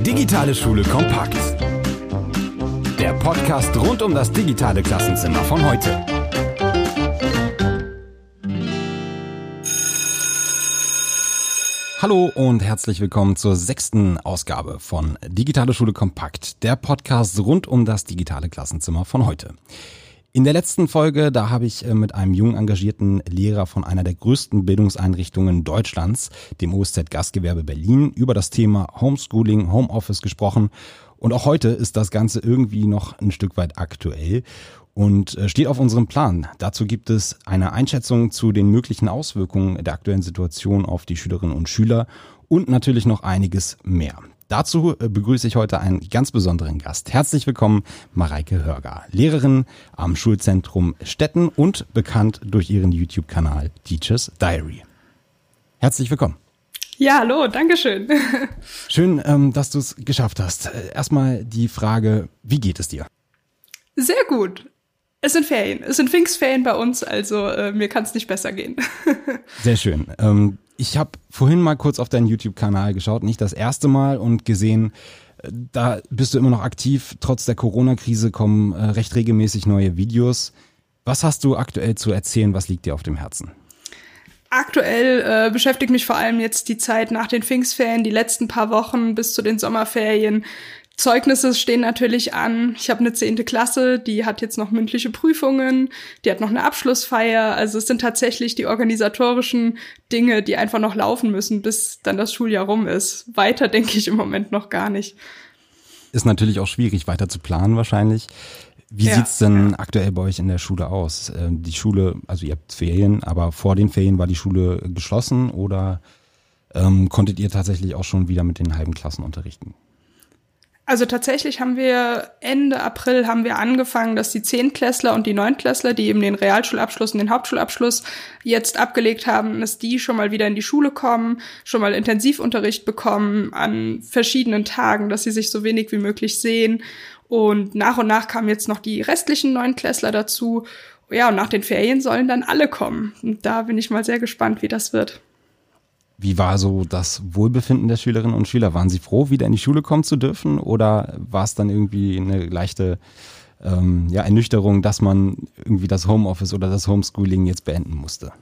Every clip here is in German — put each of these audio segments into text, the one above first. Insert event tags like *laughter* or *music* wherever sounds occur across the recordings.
Digitale Schule kompakt. Der Podcast rund um das digitale Klassenzimmer von heute. Hallo und herzlich willkommen zur sechsten Ausgabe von Digitale Schule Kompakt, der Podcast rund um das digitale Klassenzimmer von heute. In der letzten Folge, da habe ich äh, mit einem jung engagierten Lehrer von einer der größten Bildungseinrichtungen Deutschlands, dem OSZ Gastgewerbe Berlin, über das Thema Homeschooling, Homeoffice gesprochen. Und auch heute ist das Ganze irgendwie noch ein Stück weit aktuell und äh, steht auf unserem Plan. Dazu gibt es eine Einschätzung zu den möglichen Auswirkungen der aktuellen Situation auf die Schülerinnen und Schüler und natürlich noch einiges mehr. Dazu äh, begrüße ich heute einen ganz besonderen Gast. Herzlich willkommen, Mareike Hörger, Lehrerin am Schulzentrum Stetten und bekannt durch ihren YouTube-Kanal Teachers Diary. Herzlich willkommen. Ja, hallo, Dankeschön. *laughs* Schön, ähm, dass du es geschafft hast. Äh, erstmal die Frage, wie geht es dir? Sehr gut. Es sind Ferien. Es sind Pfingstferien bei uns, also äh, mir kann es nicht besser gehen. *laughs* Sehr schön. Ähm, ich habe vorhin mal kurz auf deinen YouTube-Kanal geschaut, nicht das erste Mal und gesehen, äh, da bist du immer noch aktiv. Trotz der Corona-Krise kommen äh, recht regelmäßig neue Videos. Was hast du aktuell zu erzählen? Was liegt dir auf dem Herzen? Aktuell äh, beschäftigt mich vor allem jetzt die Zeit nach den Pfingstferien, die letzten paar Wochen bis zu den Sommerferien Zeugnisse stehen natürlich an. Ich habe eine zehnte Klasse, die hat jetzt noch mündliche Prüfungen, die hat noch eine Abschlussfeier. Also es sind tatsächlich die organisatorischen Dinge, die einfach noch laufen müssen, bis dann das Schuljahr rum ist. Weiter denke ich im Moment noch gar nicht. Ist natürlich auch schwierig, weiter zu planen wahrscheinlich. Wie ja, sieht's denn aktuell bei euch in der Schule aus? Ähm, die Schule, also ihr habt Ferien, aber vor den Ferien war die Schule geschlossen oder ähm, konntet ihr tatsächlich auch schon wieder mit den halben Klassen unterrichten? Also tatsächlich haben wir Ende April haben wir angefangen, dass die Zehntklässler und die Neunklässler, die eben den Realschulabschluss und den Hauptschulabschluss jetzt abgelegt haben, dass die schon mal wieder in die Schule kommen, schon mal Intensivunterricht bekommen an verschiedenen Tagen, dass sie sich so wenig wie möglich sehen. Und nach und nach kamen jetzt noch die restlichen Neunklässler dazu. Ja, und nach den Ferien sollen dann alle kommen. Und da bin ich mal sehr gespannt, wie das wird. Wie war so das Wohlbefinden der Schülerinnen und Schüler? Waren sie froh, wieder in die Schule kommen zu dürfen? Oder war es dann irgendwie eine leichte ähm, ja, Ernüchterung, dass man irgendwie das Homeoffice oder das Homeschooling jetzt beenden musste?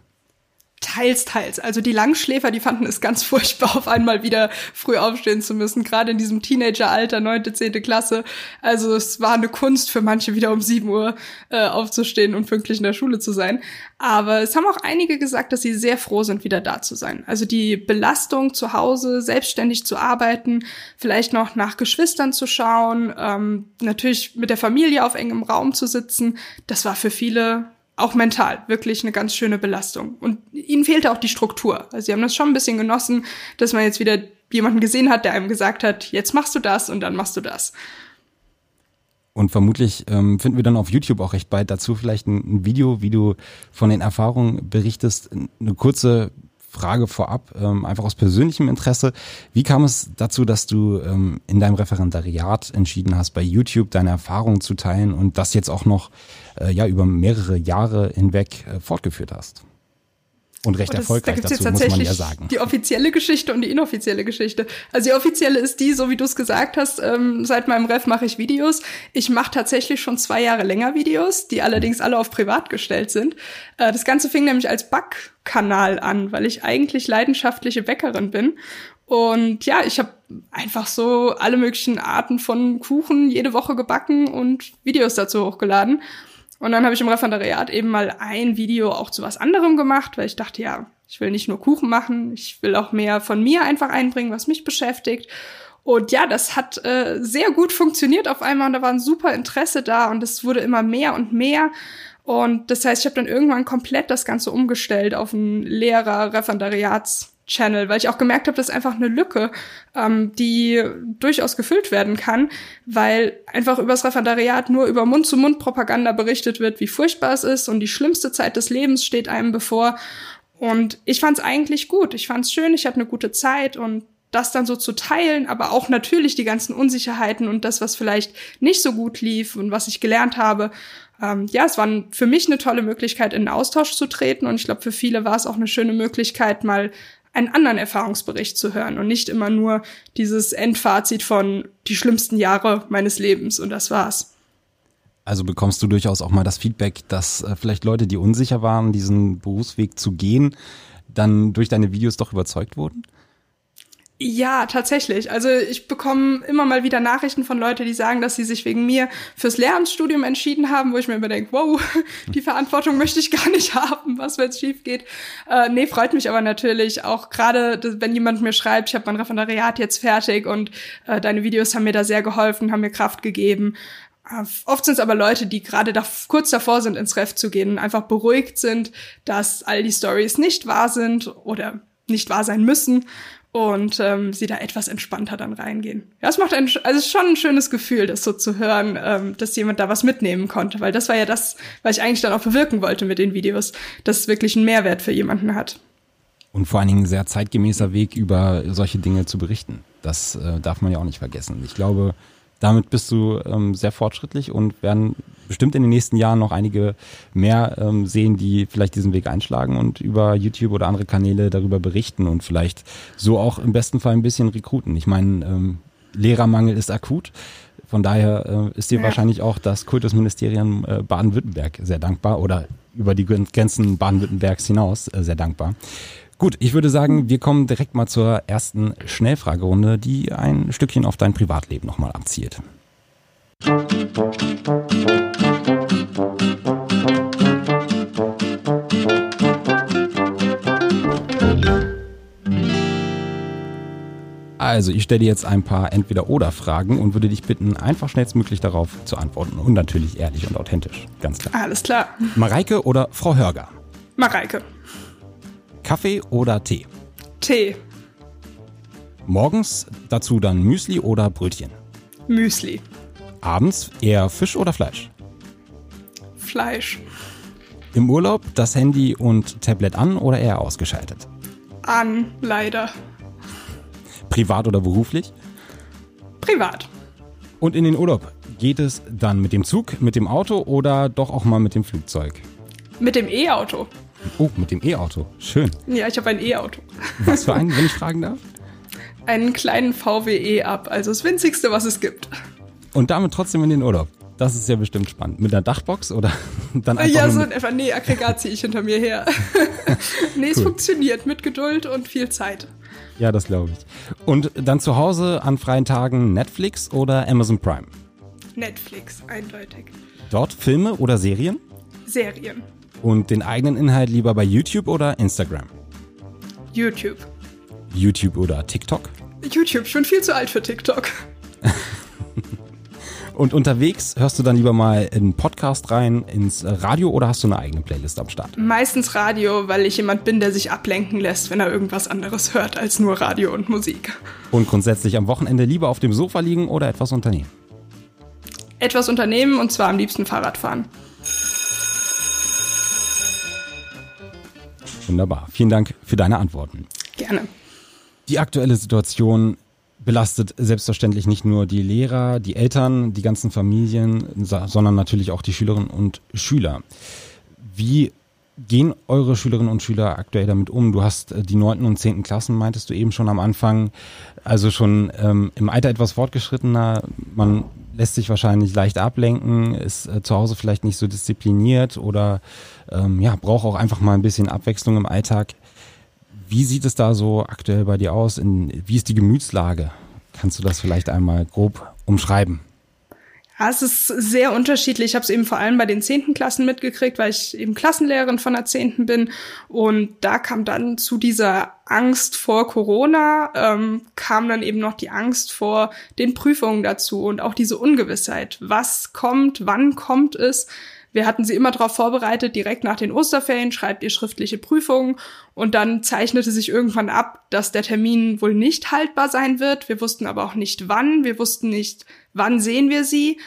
Teils, teils. Also die Langschläfer, die fanden es ganz *laughs* furchtbar, auf einmal wieder früh aufstehen zu müssen, gerade in diesem Teenageralter, neunte, zehnte Klasse. Also es war eine Kunst für manche wieder um sieben Uhr äh, aufzustehen und pünktlich in der Schule zu sein. Aber es haben auch einige gesagt, dass sie sehr froh sind, wieder da zu sein. Also die Belastung zu Hause, selbstständig zu arbeiten, vielleicht noch nach Geschwistern zu schauen, ähm, natürlich mit der Familie auf engem Raum zu sitzen, das war für viele auch mental wirklich eine ganz schöne Belastung. Und ihnen fehlte auch die Struktur. Also sie haben das schon ein bisschen genossen, dass man jetzt wieder jemanden gesehen hat, der einem gesagt hat, jetzt machst du das und dann machst du das. Und vermutlich ähm, finden wir dann auf YouTube auch recht bald dazu vielleicht ein, ein Video, wie du von den Erfahrungen berichtest. Eine kurze Frage vorab, ähm, einfach aus persönlichem Interesse. Wie kam es dazu, dass du ähm, in deinem Referendariat entschieden hast, bei YouTube deine Erfahrungen zu teilen und das jetzt auch noch äh, ja über mehrere Jahre hinweg äh, fortgeführt hast? Und recht und das, erfolgreich da dazu, muss man ja sagen. Die offizielle Geschichte und die inoffizielle Geschichte. Also die offizielle ist die, so wie du es gesagt hast, ähm, seit meinem Ref mache ich Videos. Ich mache tatsächlich schon zwei Jahre länger Videos, die allerdings alle auf privat gestellt sind. Äh, das Ganze fing nämlich als Backkanal an, weil ich eigentlich leidenschaftliche Bäckerin bin. Und ja, ich habe einfach so alle möglichen Arten von Kuchen jede Woche gebacken und Videos dazu hochgeladen. Und dann habe ich im Referendariat eben mal ein Video auch zu was anderem gemacht, weil ich dachte, ja, ich will nicht nur Kuchen machen, ich will auch mehr von mir einfach einbringen, was mich beschäftigt. Und ja, das hat äh, sehr gut funktioniert auf einmal und da war ein super Interesse da und es wurde immer mehr und mehr. Und das heißt, ich habe dann irgendwann komplett das Ganze umgestellt auf ein Lehrer-Referendariats- Channel, weil ich auch gemerkt habe, das ist einfach eine Lücke, ähm, die durchaus gefüllt werden kann, weil einfach übers Referendariat nur über Mund-zu-Mund-Propaganda berichtet wird, wie furchtbar es ist und die schlimmste Zeit des Lebens steht einem bevor. Und ich fand es eigentlich gut, ich fand es schön, ich hatte eine gute Zeit und das dann so zu teilen, aber auch natürlich die ganzen Unsicherheiten und das, was vielleicht nicht so gut lief und was ich gelernt habe, ähm, ja, es war für mich eine tolle Möglichkeit, in den Austausch zu treten. Und ich glaube, für viele war es auch eine schöne Möglichkeit, mal einen anderen Erfahrungsbericht zu hören und nicht immer nur dieses Endfazit von die schlimmsten Jahre meines Lebens und das war's. Also bekommst du durchaus auch mal das Feedback, dass äh, vielleicht Leute, die unsicher waren, diesen Berufsweg zu gehen, dann durch deine Videos doch überzeugt wurden? Ja, tatsächlich. Also ich bekomme immer mal wieder Nachrichten von Leuten, die sagen, dass sie sich wegen mir fürs Lehramtsstudium entschieden haben, wo ich mir immer denke, wow, *laughs* die Verantwortung möchte ich gar nicht *laughs* haben, was wenn es schief geht. Äh, nee, freut mich aber natürlich auch gerade, wenn jemand mir schreibt, ich habe mein Referendariat jetzt fertig und äh, deine Videos haben mir da sehr geholfen, haben mir Kraft gegeben. Äh, oft sind es aber Leute, die gerade da, kurz davor sind, ins Ref zu gehen und einfach beruhigt sind, dass all die Stories nicht wahr sind oder nicht wahr sein müssen und ähm, sie da etwas entspannter dann reingehen. Ja, es macht ein, also es ist schon ein schönes Gefühl, das so zu hören, ähm, dass jemand da was mitnehmen konnte, weil das war ja das, was ich eigentlich dann auch bewirken wollte mit den Videos, dass es wirklich einen Mehrwert für jemanden hat. Und vor allen Dingen ein sehr zeitgemäßer Weg, über solche Dinge zu berichten. Das äh, darf man ja auch nicht vergessen. Ich glaube, damit bist du ähm, sehr fortschrittlich und werden bestimmt in den nächsten Jahren noch einige mehr ähm, sehen, die vielleicht diesen Weg einschlagen und über YouTube oder andere Kanäle darüber berichten und vielleicht so auch im besten Fall ein bisschen rekruten. Ich meine, ähm, Lehrermangel ist akut. Von daher äh, ist dir ja. wahrscheinlich auch das Kultusministerium äh, Baden-Württemberg sehr dankbar oder über die Grenzen Baden-Württembergs hinaus äh, sehr dankbar. Gut, ich würde sagen, wir kommen direkt mal zur ersten Schnellfragerunde, die ein Stückchen auf dein Privatleben nochmal abzielt. Also, ich stelle jetzt ein paar Entweder-Oder-Fragen und würde dich bitten, einfach schnellstmöglich darauf zu antworten. Und natürlich ehrlich und authentisch, ganz klar. Alles klar. Mareike oder Frau Hörger? Mareike. Kaffee oder Tee? Tee. Morgens dazu dann Müsli oder Brötchen? Müsli. Abends eher Fisch oder Fleisch? Fleisch. Im Urlaub das Handy und Tablet an oder eher ausgeschaltet? An, leider. Privat oder beruflich? Privat. Und in den Urlaub geht es dann mit dem Zug, mit dem Auto oder doch auch mal mit dem Flugzeug? Mit dem E-Auto. Oh, mit dem E-Auto. Schön. Ja, ich habe ein E-Auto. Was für einen, wenn ich *laughs* fragen darf? Einen kleinen VW E-Up, also das winzigste, was es gibt. Und damit trotzdem in den Urlaub. Das ist ja bestimmt spannend. Mit einer Dachbox oder *laughs* dann einfach. Ja, so einfach, nee, Aggregat ziehe ich hinter mir her. *laughs* nee, es cool. funktioniert mit Geduld und viel Zeit. Ja, das glaube ich. Und dann zu Hause an freien Tagen Netflix oder Amazon Prime? Netflix, eindeutig. Dort Filme oder Serien? Serien. Und den eigenen Inhalt lieber bei YouTube oder Instagram? YouTube. YouTube oder TikTok? YouTube, ich bin viel zu alt für TikTok. *laughs* Und unterwegs hörst du dann lieber mal in einen Podcast rein, ins Radio oder hast du eine eigene Playlist am Start? Meistens Radio, weil ich jemand bin, der sich ablenken lässt, wenn er irgendwas anderes hört als nur Radio und Musik. Und grundsätzlich am Wochenende lieber auf dem Sofa liegen oder etwas unternehmen? Etwas unternehmen und zwar am liebsten Fahrrad fahren. Wunderbar. Vielen Dank für deine Antworten. Gerne. Die aktuelle Situation belastet selbstverständlich nicht nur die Lehrer, die Eltern, die ganzen Familien, sondern natürlich auch die Schülerinnen und Schüler. Wie gehen eure Schülerinnen und Schüler aktuell damit um? Du hast äh, die neunten und zehnten Klassen, meintest du eben schon am Anfang, also schon ähm, im Alter etwas fortgeschrittener. Man lässt sich wahrscheinlich leicht ablenken, ist äh, zu Hause vielleicht nicht so diszipliniert oder ähm, ja, braucht auch einfach mal ein bisschen Abwechslung im Alltag. Wie sieht es da so aktuell bei dir aus? In, wie ist die Gemütslage? Kannst du das vielleicht einmal grob umschreiben? Ja, es ist sehr unterschiedlich. Ich habe es eben vor allem bei den zehnten Klassen mitgekriegt, weil ich eben Klassenlehrerin von der zehnten bin. Und da kam dann zu dieser Angst vor Corona, ähm, kam dann eben noch die Angst vor den Prüfungen dazu und auch diese Ungewissheit. Was kommt, wann kommt es? Wir hatten sie immer darauf vorbereitet, direkt nach den Osterferien schreibt ihr schriftliche Prüfungen und dann zeichnete sich irgendwann ab, dass der Termin wohl nicht haltbar sein wird. Wir wussten aber auch nicht wann, wir wussten nicht, wann sehen wir sie.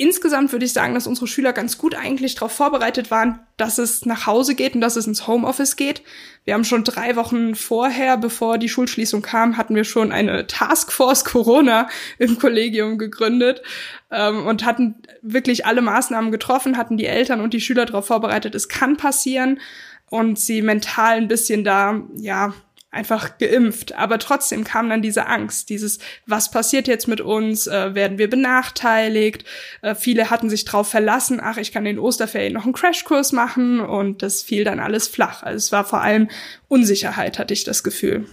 Insgesamt würde ich sagen, dass unsere Schüler ganz gut eigentlich darauf vorbereitet waren, dass es nach Hause geht und dass es ins Homeoffice geht. Wir haben schon drei Wochen vorher, bevor die Schulschließung kam, hatten wir schon eine Taskforce Corona im Kollegium gegründet ähm, und hatten wirklich alle Maßnahmen getroffen, hatten die Eltern und die Schüler darauf vorbereitet, es kann passieren und sie mental ein bisschen da, ja, einfach geimpft. Aber trotzdem kam dann diese Angst, dieses, was passiert jetzt mit uns? Äh, werden wir benachteiligt? Äh, viele hatten sich drauf verlassen, ach, ich kann in Osterferien noch einen Crashkurs machen und das fiel dann alles flach. Also es war vor allem Unsicherheit, hatte ich das Gefühl.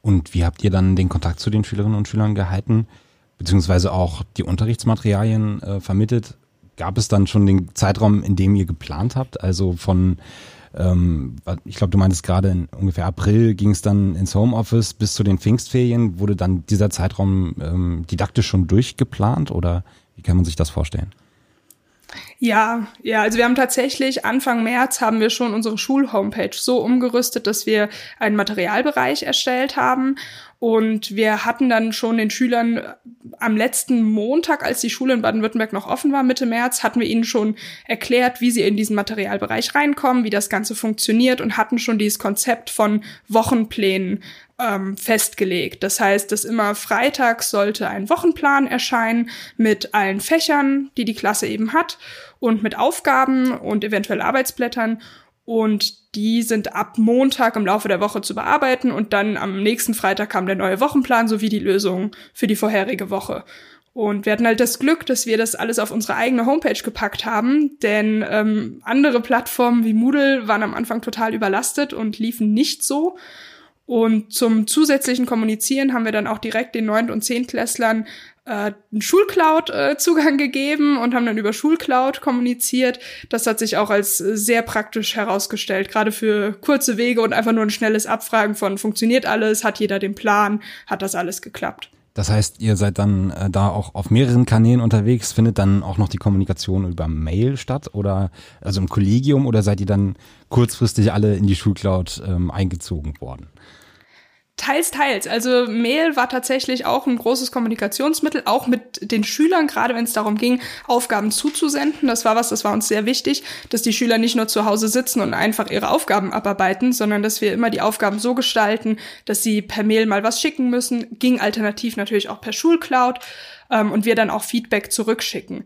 Und wie habt ihr dann den Kontakt zu den Schülerinnen und Schülern gehalten, beziehungsweise auch die Unterrichtsmaterialien äh, vermittelt? Gab es dann schon den Zeitraum, in dem ihr geplant habt? Also von ähm, ich glaube, du meintest gerade in ungefähr April ging es dann ins Homeoffice bis zu den Pfingstferien. Wurde dann dieser Zeitraum ähm, didaktisch schon durchgeplant oder wie kann man sich das vorstellen? Ja, ja, also wir haben tatsächlich Anfang März haben wir schon unsere Schulhomepage so umgerüstet, dass wir einen Materialbereich erstellt haben und wir hatten dann schon den Schülern am letzten Montag, als die Schule in Baden-Württemberg noch offen war, Mitte März, hatten wir ihnen schon erklärt, wie sie in diesen Materialbereich reinkommen, wie das Ganze funktioniert und hatten schon dieses Konzept von Wochenplänen ähm, festgelegt. Das heißt, dass immer freitags sollte ein Wochenplan erscheinen mit allen Fächern, die die Klasse eben hat und mit Aufgaben und eventuell Arbeitsblättern und die sind ab Montag im Laufe der Woche zu bearbeiten und dann am nächsten Freitag kam der neue Wochenplan sowie die Lösung für die vorherige Woche. Und wir hatten halt das Glück, dass wir das alles auf unsere eigene Homepage gepackt haben, denn ähm, andere Plattformen wie Moodle waren am Anfang total überlastet und liefen nicht so. Und zum zusätzlichen Kommunizieren haben wir dann auch direkt den 9. und 10. Äh, einen Schulcloud-Zugang gegeben und haben dann über Schulcloud kommuniziert. Das hat sich auch als sehr praktisch herausgestellt, gerade für kurze Wege und einfach nur ein schnelles Abfragen von funktioniert alles, hat jeder den Plan, hat das alles geklappt. Das heißt, ihr seid dann äh, da auch auf mehreren Kanälen unterwegs, findet dann auch noch die Kommunikation über Mail statt oder also im Kollegium oder seid ihr dann kurzfristig alle in die Schulcloud ähm, eingezogen worden? Teils, teils. Also Mail war tatsächlich auch ein großes Kommunikationsmittel, auch mit den Schülern, gerade wenn es darum ging, Aufgaben zuzusenden. Das war was, das war uns sehr wichtig, dass die Schüler nicht nur zu Hause sitzen und einfach ihre Aufgaben abarbeiten, sondern dass wir immer die Aufgaben so gestalten, dass sie per Mail mal was schicken müssen, ging alternativ natürlich auch per Schulcloud ähm, und wir dann auch Feedback zurückschicken.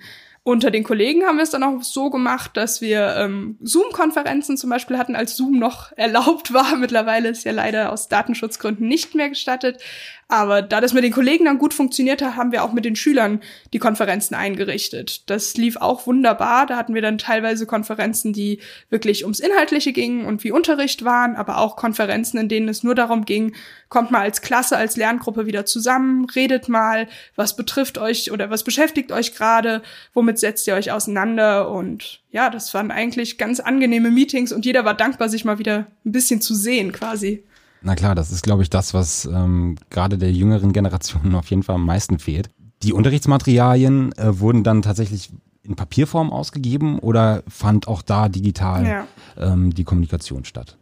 Unter den Kollegen haben wir es dann auch so gemacht, dass wir ähm, Zoom-Konferenzen zum Beispiel hatten, als Zoom noch *laughs* erlaubt war. Mittlerweile ist ja leider aus Datenschutzgründen nicht mehr gestattet. Aber da das mit den Kollegen dann gut funktioniert hat, haben wir auch mit den Schülern die Konferenzen eingerichtet. Das lief auch wunderbar. Da hatten wir dann teilweise Konferenzen, die wirklich ums Inhaltliche gingen und wie Unterricht waren, aber auch Konferenzen, in denen es nur darum ging, kommt mal als Klasse, als Lerngruppe wieder zusammen, redet mal, was betrifft euch oder was beschäftigt euch gerade, womit setzt ihr euch auseinander und ja, das waren eigentlich ganz angenehme Meetings und jeder war dankbar, sich mal wieder ein bisschen zu sehen quasi. Na klar, das ist, glaube ich, das, was ähm, gerade der jüngeren Generation auf jeden Fall am meisten fehlt. Die Unterrichtsmaterialien äh, wurden dann tatsächlich in Papierform ausgegeben oder fand auch da digital ja. ähm, die Kommunikation statt?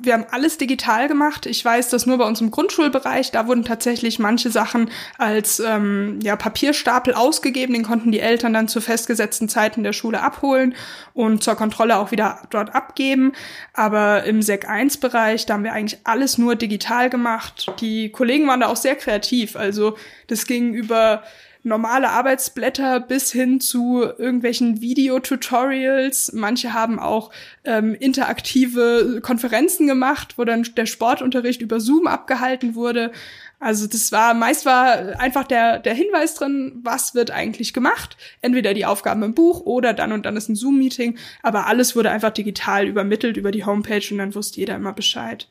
Wir haben alles digital gemacht. Ich weiß, dass nur bei uns im Grundschulbereich, da wurden tatsächlich manche Sachen als ähm, ja, Papierstapel ausgegeben. Den konnten die Eltern dann zu festgesetzten Zeiten der Schule abholen und zur Kontrolle auch wieder dort abgeben. Aber im Sek 1-Bereich, da haben wir eigentlich alles nur digital gemacht. Die Kollegen waren da auch sehr kreativ. Also das ging über normale Arbeitsblätter bis hin zu irgendwelchen Videotutorials. Manche haben auch ähm, interaktive Konferenzen gemacht, wo dann der Sportunterricht über Zoom abgehalten wurde. Also das war, meist war einfach der, der Hinweis drin, was wird eigentlich gemacht. Entweder die Aufgaben im Buch oder dann und dann ist ein Zoom-Meeting. Aber alles wurde einfach digital übermittelt über die Homepage und dann wusste jeder immer Bescheid.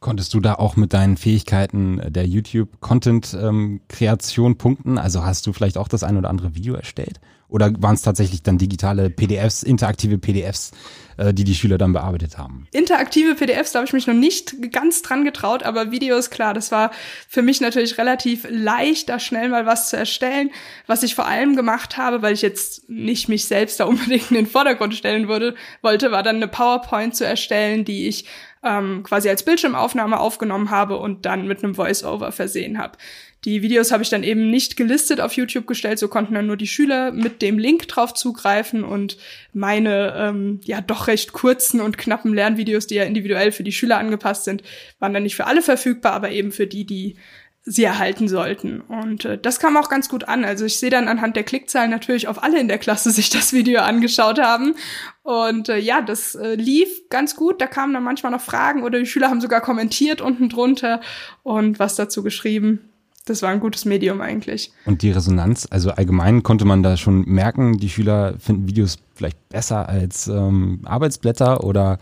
Konntest du da auch mit deinen Fähigkeiten der YouTube-Content-Kreation ähm, punkten? Also hast du vielleicht auch das ein oder andere Video erstellt? Oder waren es tatsächlich dann digitale PDFs, interaktive PDFs, äh, die die Schüler dann bearbeitet haben? Interaktive PDFs, da habe ich mich noch nicht ganz dran getraut, aber Videos, klar, das war für mich natürlich relativ leicht, da schnell mal was zu erstellen. Was ich vor allem gemacht habe, weil ich jetzt nicht mich selbst da *laughs* unbedingt in den Vordergrund stellen würde, wollte, war dann eine PowerPoint zu erstellen, die ich ähm, quasi als Bildschirmaufnahme aufgenommen habe und dann mit einem Voice-Over versehen habe. Die Videos habe ich dann eben nicht gelistet auf YouTube gestellt, so konnten dann nur die Schüler mit dem Link drauf zugreifen und meine ähm, ja doch recht kurzen und knappen Lernvideos, die ja individuell für die Schüler angepasst sind, waren dann nicht für alle verfügbar, aber eben für die, die sie erhalten sollten. Und äh, das kam auch ganz gut an. Also ich sehe dann anhand der Klickzahlen natürlich, ob alle in der Klasse *laughs* sich das Video angeschaut haben. Und äh, ja, das äh, lief ganz gut. Da kamen dann manchmal noch Fragen oder die Schüler haben sogar kommentiert unten drunter und was dazu geschrieben. Das war ein gutes Medium eigentlich. Und die Resonanz, also allgemein konnte man da schon merken, die Schüler finden Videos vielleicht besser als ähm, Arbeitsblätter oder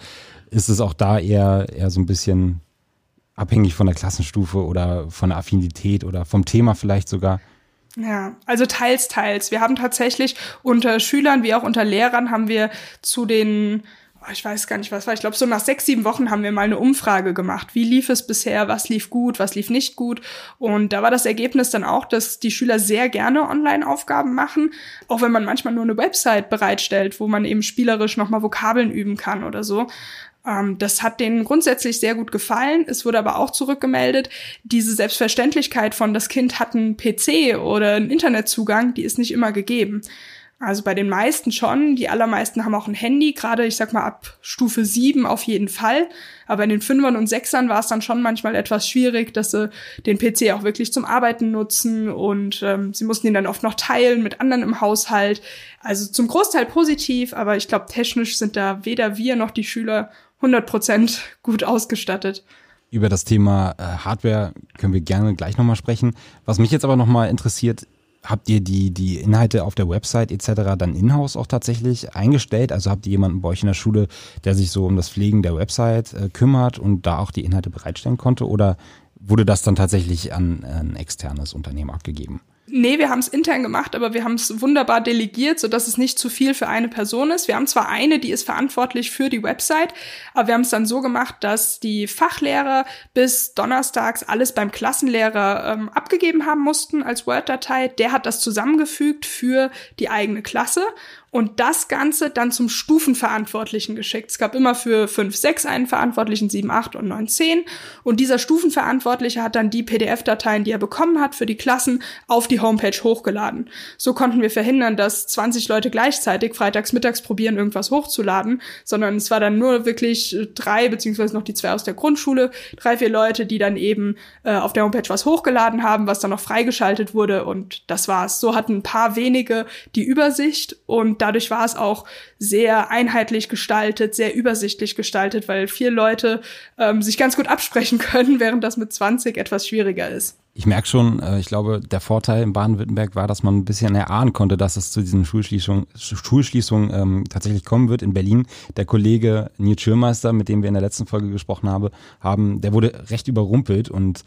ist es auch da eher, eher so ein bisschen abhängig von der Klassenstufe oder von der Affinität oder vom Thema vielleicht sogar? Ja, also teils, teils. Wir haben tatsächlich unter Schülern wie auch unter Lehrern haben wir zu den oh, ich weiß gar nicht, was war. Ich glaube, so nach sechs, sieben Wochen haben wir mal eine Umfrage gemacht. Wie lief es bisher? Was lief gut? Was lief nicht gut? Und da war das Ergebnis dann auch, dass die Schüler sehr gerne Online-Aufgaben machen, auch wenn man manchmal nur eine Website bereitstellt, wo man eben spielerisch nochmal Vokabeln üben kann oder so. Ähm, das hat denen grundsätzlich sehr gut gefallen. Es wurde aber auch zurückgemeldet, diese Selbstverständlichkeit von das Kind hat einen PC oder einen Internetzugang, die ist nicht immer gegeben. Also bei den meisten schon. Die allermeisten haben auch ein Handy, gerade ich sag mal ab Stufe 7 auf jeden Fall. Aber in den Fünfern und Sechsern war es dann schon manchmal etwas schwierig, dass sie den PC auch wirklich zum Arbeiten nutzen und ähm, sie mussten ihn dann oft noch teilen mit anderen im Haushalt. Also zum Großteil positiv, aber ich glaube, technisch sind da weder wir noch die Schüler 100% gut ausgestattet. Über das Thema äh, Hardware können wir gerne gleich nochmal sprechen. Was mich jetzt aber nochmal interessiert, habt ihr die, die Inhalte auf der Website etc. dann in-house auch tatsächlich eingestellt? Also habt ihr jemanden bei euch in der Schule, der sich so um das Pflegen der Website äh, kümmert und da auch die Inhalte bereitstellen konnte? Oder wurde das dann tatsächlich an ein externes Unternehmen abgegeben? Nee, wir haben es intern gemacht, aber wir haben es wunderbar delegiert, so dass es nicht zu viel für eine Person ist. Wir haben zwar eine, die ist verantwortlich für die Website, aber wir haben es dann so gemacht, dass die Fachlehrer bis donnerstags alles beim Klassenlehrer ähm, abgegeben haben mussten als Word-Datei. Der hat das zusammengefügt für die eigene Klasse und das Ganze dann zum Stufenverantwortlichen geschickt. Es gab immer für 5, 6 einen Verantwortlichen, 7, 8 und 9, 10. Und dieser Stufenverantwortliche hat dann die PDF-Dateien, die er bekommen hat für die Klassen, auf die Homepage hochgeladen. So konnten wir verhindern, dass 20 Leute gleichzeitig freitags mittags probieren, irgendwas hochzuladen, sondern es war dann nur wirklich drei, beziehungsweise noch die zwei aus der Grundschule, drei, vier Leute, die dann eben äh, auf der Homepage was hochgeladen haben, was dann noch freigeschaltet wurde und das war's. So hatten ein paar wenige die Übersicht und dadurch war es auch sehr einheitlich gestaltet, sehr übersichtlich gestaltet, weil vier Leute ähm, sich ganz gut absprechen *laughs* können, während das mit 20 etwas schwieriger ist. Ich merke schon, äh, ich glaube, der Vorteil in Baden-Württemberg war, dass man ein bisschen erahnen konnte, dass es zu diesen Schulschließungen Schulschließung, ähm, tatsächlich kommen wird. In Berlin, der Kollege Nils Schürmeister, mit dem wir in der letzten Folge gesprochen habe, haben, der wurde recht überrumpelt und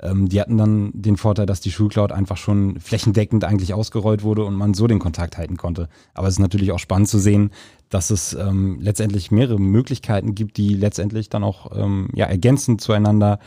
ähm, die hatten dann den Vorteil, dass die Schulcloud einfach schon flächendeckend eigentlich ausgerollt wurde und man so den Kontakt halten konnte. Aber es ist natürlich auch spannend zu sehen, dass es ähm, letztendlich mehrere Möglichkeiten gibt, die letztendlich dann auch ähm, ja, ergänzend zueinander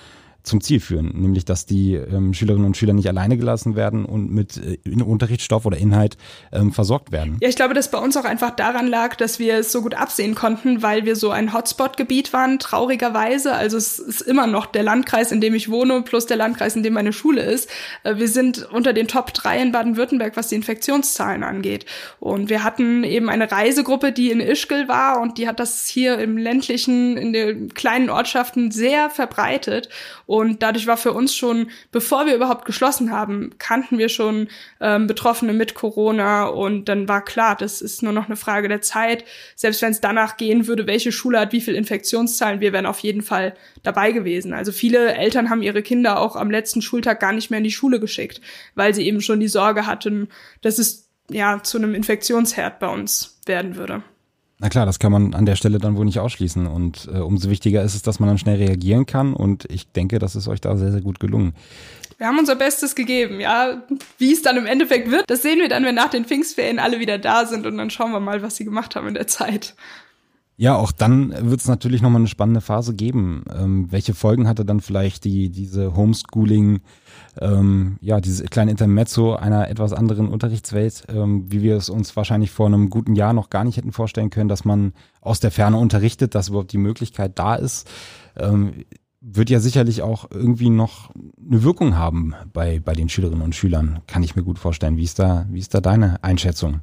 zum Ziel führen, nämlich dass die ähm, Schülerinnen und Schüler nicht alleine gelassen werden und mit äh, Unterrichtsstoff oder Inhalt ähm, versorgt werden. Ja, ich glaube, dass bei uns auch einfach daran lag, dass wir es so gut absehen konnten, weil wir so ein Hotspot-Gebiet waren, traurigerweise. Also es ist immer noch der Landkreis, in dem ich wohne, plus der Landkreis, in dem meine Schule ist. Äh, wir sind unter den Top 3 in Baden-Württemberg, was die Infektionszahlen angeht. Und wir hatten eben eine Reisegruppe, die in Ischgl war und die hat das hier im ländlichen, in den kleinen Ortschaften sehr verbreitet. Und dadurch war für uns schon, bevor wir überhaupt geschlossen haben, kannten wir schon ähm, Betroffene mit Corona und dann war klar, das ist nur noch eine Frage der Zeit. Selbst wenn es danach gehen würde, welche Schule hat wie viel Infektionszahlen, wir wären auf jeden Fall dabei gewesen. Also viele Eltern haben ihre Kinder auch am letzten Schultag gar nicht mehr in die Schule geschickt, weil sie eben schon die Sorge hatten, dass es ja zu einem Infektionsherd bei uns werden würde. Na klar, das kann man an der Stelle dann wohl nicht ausschließen. Und äh, umso wichtiger ist es, dass man dann schnell reagieren kann. Und ich denke, das ist euch da sehr, sehr gut gelungen. Wir haben unser Bestes gegeben, ja. Wie es dann im Endeffekt wird, das sehen wir dann, wenn nach den Pfingstferien alle wieder da sind. Und dann schauen wir mal, was sie gemacht haben in der Zeit. Ja, auch dann wird es natürlich nochmal eine spannende Phase geben. Ähm, welche Folgen hatte dann vielleicht die, diese Homeschooling- ähm, ja, dieses kleine Intermezzo einer etwas anderen Unterrichtswelt, ähm, wie wir es uns wahrscheinlich vor einem guten Jahr noch gar nicht hätten vorstellen können, dass man aus der Ferne unterrichtet, dass überhaupt die Möglichkeit da ist. Ähm, wird ja sicherlich auch irgendwie noch eine Wirkung haben bei, bei den Schülerinnen und Schülern. Kann ich mir gut vorstellen. Wie ist da, wie ist da deine Einschätzung?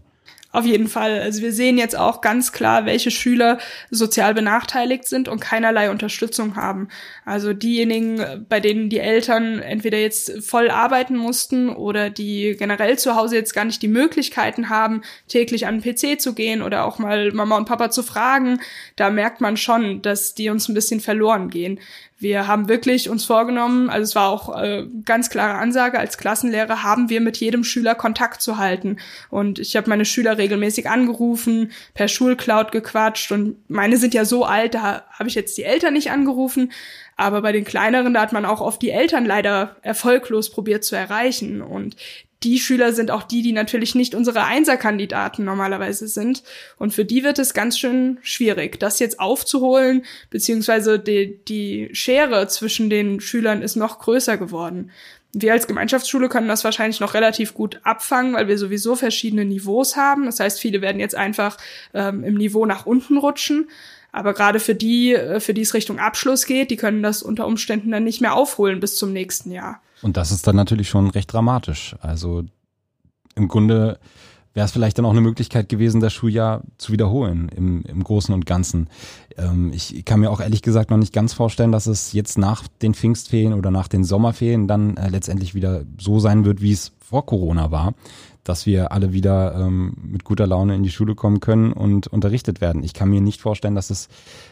Auf jeden Fall. Also wir sehen jetzt auch ganz klar, welche Schüler sozial benachteiligt sind und keinerlei Unterstützung haben. Also diejenigen, bei denen die Eltern entweder jetzt voll arbeiten mussten oder die generell zu Hause jetzt gar nicht die Möglichkeiten haben, täglich an den PC zu gehen oder auch mal Mama und Papa zu fragen, da merkt man schon, dass die uns ein bisschen verloren gehen. Wir haben wirklich uns vorgenommen, also es war auch äh, ganz klare Ansage, als Klassenlehrer haben wir mit jedem Schüler Kontakt zu halten. Und ich habe meine Schüler regelmäßig angerufen, per Schulcloud gequatscht und meine sind ja so alt, da habe ich jetzt die Eltern nicht angerufen. Aber bei den kleineren, da hat man auch oft die Eltern leider erfolglos probiert zu erreichen. Und die Schüler sind auch die, die natürlich nicht unsere Einserkandidaten normalerweise sind. Und für die wird es ganz schön schwierig, das jetzt aufzuholen, beziehungsweise die, die Schere zwischen den Schülern ist noch größer geworden. Wir als Gemeinschaftsschule können das wahrscheinlich noch relativ gut abfangen, weil wir sowieso verschiedene Niveaus haben. Das heißt, viele werden jetzt einfach ähm, im Niveau nach unten rutschen. Aber gerade für die, äh, für die es Richtung Abschluss geht, die können das unter Umständen dann nicht mehr aufholen bis zum nächsten Jahr. Und das ist dann natürlich schon recht dramatisch. Also im Grunde wäre es vielleicht dann auch eine Möglichkeit gewesen, das Schuljahr zu wiederholen im, im Großen und Ganzen. Ähm, ich kann mir auch ehrlich gesagt noch nicht ganz vorstellen, dass es jetzt nach den Pfingstferien oder nach den Sommerferien dann äh, letztendlich wieder so sein wird, wie es vor Corona war dass wir alle wieder ähm, mit guter Laune in die Schule kommen können und unterrichtet werden. Ich kann mir nicht vorstellen, dass es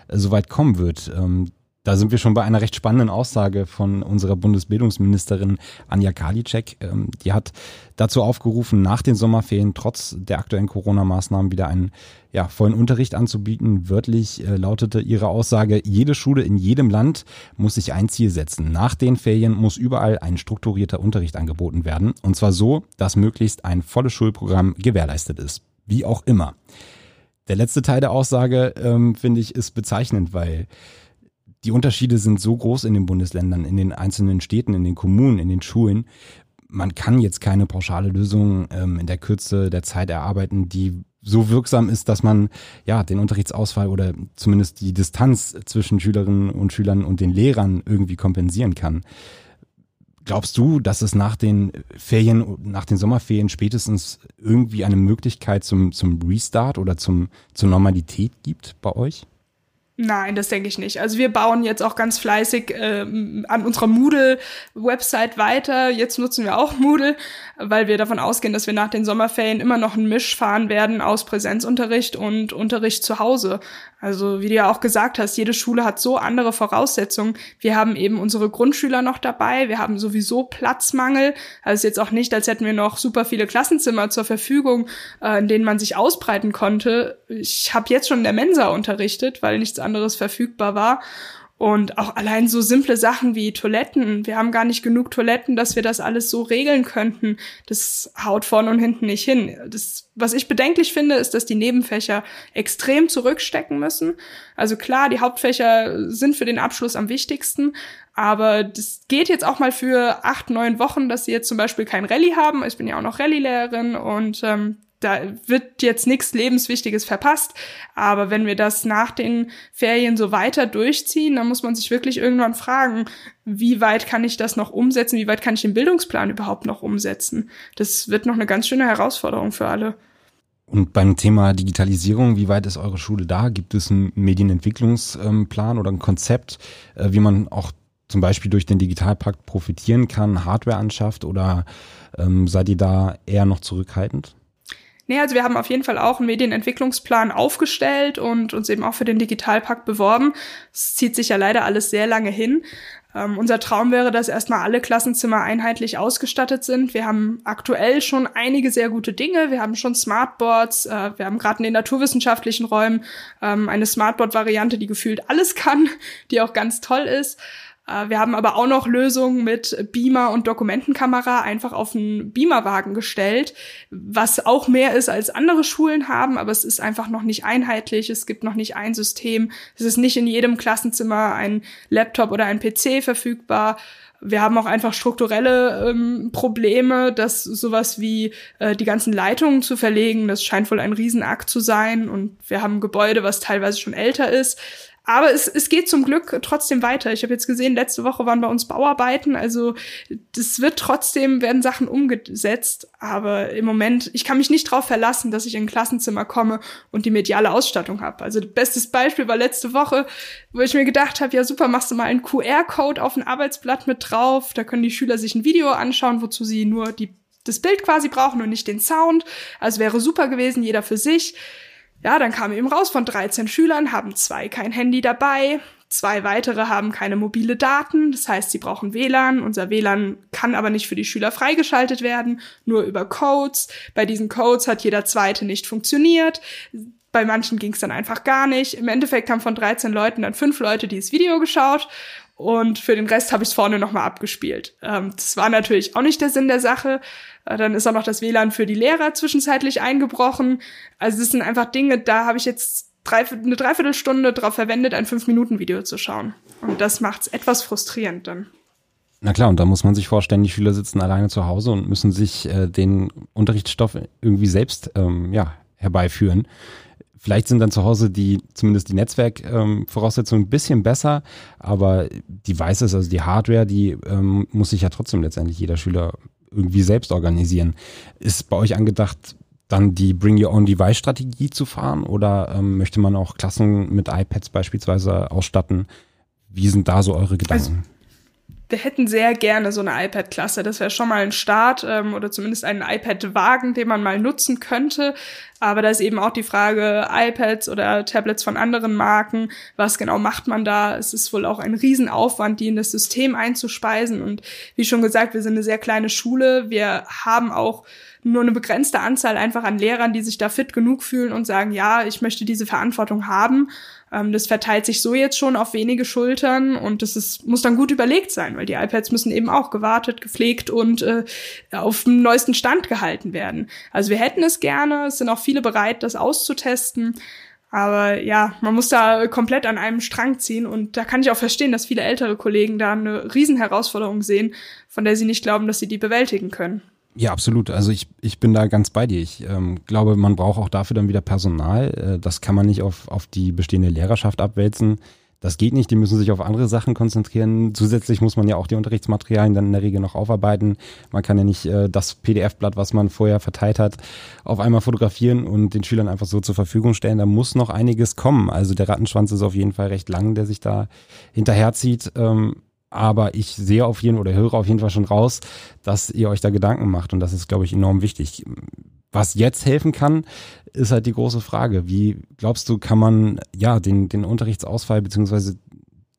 äh, so weit kommen wird. Ähm, da sind wir schon bei einer recht spannenden Aussage von unserer Bundesbildungsministerin Anja Karliczek. Ähm, die hat dazu aufgerufen, nach den Sommerferien trotz der aktuellen Corona-Maßnahmen wieder einen ja, vollen Unterricht anzubieten. Wörtlich äh, lautete ihre Aussage, jede Schule in jedem Land muss sich ein Ziel setzen. Nach den Ferien muss überall ein strukturierter Unterricht angeboten werden. Und zwar so, dass möglichst ein volles Schulprogramm gewährleistet ist. Wie auch immer. Der letzte Teil der Aussage, ähm, finde ich, ist bezeichnend, weil die Unterschiede sind so groß in den Bundesländern, in den einzelnen Städten, in den Kommunen, in den Schulen. Man kann jetzt keine pauschale Lösung ähm, in der Kürze der Zeit erarbeiten, die so wirksam ist, dass man ja den Unterrichtsausfall oder zumindest die Distanz zwischen Schülerinnen und Schülern und den Lehrern irgendwie kompensieren kann. Glaubst du, dass es nach den Ferien, nach den Sommerferien spätestens irgendwie eine Möglichkeit zum, zum Restart oder zum, zur Normalität gibt bei euch? Nein, das denke ich nicht. Also wir bauen jetzt auch ganz fleißig ähm, an unserer Moodle-Website weiter. Jetzt nutzen wir auch Moodle, weil wir davon ausgehen, dass wir nach den Sommerferien immer noch einen Misch fahren werden aus Präsenzunterricht und Unterricht zu Hause. Also wie du ja auch gesagt hast, jede Schule hat so andere Voraussetzungen. Wir haben eben unsere Grundschüler noch dabei. Wir haben sowieso Platzmangel. Also ist jetzt auch nicht, als hätten wir noch super viele Klassenzimmer zur Verfügung, äh, in denen man sich ausbreiten konnte. Ich habe jetzt schon in der Mensa unterrichtet, weil nichts anderes verfügbar war. Und auch allein so simple Sachen wie Toiletten. Wir haben gar nicht genug Toiletten, dass wir das alles so regeln könnten. Das haut vorne und hinten nicht hin. Das, was ich bedenklich finde, ist, dass die Nebenfächer extrem zurückstecken müssen. Also klar, die Hauptfächer sind für den Abschluss am wichtigsten. Aber das geht jetzt auch mal für acht, neun Wochen, dass sie jetzt zum Beispiel kein Rallye haben. Ich bin ja auch noch Rallye-Lehrerin und ähm, da wird jetzt nichts Lebenswichtiges verpasst. Aber wenn wir das nach den Ferien so weiter durchziehen, dann muss man sich wirklich irgendwann fragen, wie weit kann ich das noch umsetzen? Wie weit kann ich den Bildungsplan überhaupt noch umsetzen? Das wird noch eine ganz schöne Herausforderung für alle. Und beim Thema Digitalisierung, wie weit ist eure Schule da? Gibt es einen Medienentwicklungsplan oder ein Konzept, äh, wie man auch zum Beispiel durch den Digitalpakt profitieren kann, Hardware anschafft oder ähm, seid ihr da eher noch zurückhaltend? Nee, also wir haben auf jeden Fall auch einen Medienentwicklungsplan aufgestellt und uns eben auch für den Digitalpakt beworben. Es zieht sich ja leider alles sehr lange hin. Ähm, unser Traum wäre, dass erstmal alle Klassenzimmer einheitlich ausgestattet sind. Wir haben aktuell schon einige sehr gute Dinge. Wir haben schon Smartboards. Äh, wir haben gerade in den naturwissenschaftlichen Räumen ähm, eine Smartboard-Variante, die gefühlt alles kann, *laughs* die auch ganz toll ist. Äh, wir haben aber auch noch Lösungen mit Beamer und Dokumentenkamera einfach auf einen Beamerwagen gestellt, was auch mehr ist als andere Schulen haben, aber es ist einfach noch nicht einheitlich. Es gibt noch nicht ein System. Es ist nicht in jedem Klassenzimmer ein Laptop oder ein PC verfügbar. Wir haben auch einfach strukturelle ähm, Probleme, dass sowas wie äh, die ganzen Leitungen zu verlegen, das scheint wohl ein Riesenakt zu sein. Und wir haben Gebäude, was teilweise schon älter ist. Aber es, es geht zum Glück trotzdem weiter. Ich habe jetzt gesehen, letzte Woche waren bei uns Bauarbeiten. Also das wird trotzdem, werden Sachen umgesetzt. Aber im Moment, ich kann mich nicht darauf verlassen, dass ich in ein Klassenzimmer komme und die mediale Ausstattung habe. Also bestes Beispiel war letzte Woche, wo ich mir gedacht habe, ja super, machst du mal einen QR-Code auf ein Arbeitsblatt mit drauf. Da können die Schüler sich ein Video anschauen, wozu sie nur die, das Bild quasi brauchen und nicht den Sound. Also wäre super gewesen, jeder für sich. Ja, dann kam eben raus, von 13 Schülern haben zwei kein Handy dabei, zwei weitere haben keine mobile Daten, das heißt, sie brauchen WLAN. Unser WLAN kann aber nicht für die Schüler freigeschaltet werden, nur über Codes. Bei diesen Codes hat jeder zweite nicht funktioniert. Bei manchen ging es dann einfach gar nicht. Im Endeffekt haben von 13 Leuten dann fünf Leute dieses Video geschaut und für den Rest habe ich es vorne nochmal abgespielt. Ähm, das war natürlich auch nicht der Sinn der Sache. Äh, dann ist auch noch das WLAN für die Lehrer zwischenzeitlich eingebrochen. Also das sind einfach Dinge, da habe ich jetzt drei, eine Dreiviertelstunde darauf verwendet, ein Fünf-Minuten-Video zu schauen. Und das macht es etwas frustrierend dann. Na klar, und da muss man sich vorstellen, die Schüler sitzen alleine zu Hause und müssen sich äh, den Unterrichtsstoff irgendwie selbst ähm, ja, herbeiführen. Vielleicht sind dann zu Hause die, zumindest die Netzwerkvoraussetzungen ähm, ein bisschen besser, aber Devices, also die Hardware, die ähm, muss sich ja trotzdem letztendlich jeder Schüler irgendwie selbst organisieren. Ist bei euch angedacht, dann die Bring Your Own Device Strategie zu fahren oder ähm, möchte man auch Klassen mit iPads beispielsweise ausstatten? Wie sind da so eure Gedanken? Also wir hätten sehr gerne so eine iPad-Klasse. Das wäre schon mal ein Start ähm, oder zumindest einen iPad-Wagen, den man mal nutzen könnte. Aber da ist eben auch die Frage iPads oder Tablets von anderen Marken. Was genau macht man da? Es ist wohl auch ein Riesenaufwand, die in das System einzuspeisen. Und wie schon gesagt, wir sind eine sehr kleine Schule. Wir haben auch nur eine begrenzte Anzahl einfach an Lehrern, die sich da fit genug fühlen und sagen, ja, ich möchte diese Verantwortung haben. Ähm, das verteilt sich so jetzt schon auf wenige Schultern und das ist, muss dann gut überlegt sein, weil die iPads müssen eben auch gewartet, gepflegt und äh, auf dem neuesten Stand gehalten werden. Also wir hätten es gerne, es sind auch viele bereit, das auszutesten. Aber ja, man muss da komplett an einem Strang ziehen und da kann ich auch verstehen, dass viele ältere Kollegen da eine Riesenherausforderung sehen, von der sie nicht glauben, dass sie die bewältigen können. Ja, absolut. Also ich, ich bin da ganz bei dir. Ich ähm, glaube, man braucht auch dafür dann wieder Personal. Äh, das kann man nicht auf, auf die bestehende Lehrerschaft abwälzen. Das geht nicht, die müssen sich auf andere Sachen konzentrieren. Zusätzlich muss man ja auch die Unterrichtsmaterialien dann in der Regel noch aufarbeiten. Man kann ja nicht äh, das PDF-Blatt, was man vorher verteilt hat, auf einmal fotografieren und den Schülern einfach so zur Verfügung stellen. Da muss noch einiges kommen. Also der Rattenschwanz ist auf jeden Fall recht lang, der sich da hinterherzieht. Ähm, aber ich sehe auf jeden oder höre auf jeden Fall schon raus, dass ihr euch da Gedanken macht und das ist, glaube ich, enorm wichtig. Was jetzt helfen kann, ist halt die große Frage. Wie glaubst du, kann man ja den, den Unterrichtsausfall beziehungsweise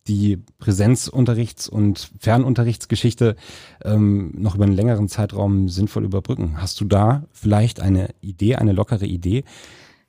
die Präsenzunterrichts- und Fernunterrichtsgeschichte ähm, noch über einen längeren Zeitraum sinnvoll überbrücken? Hast du da vielleicht eine Idee, eine lockere Idee,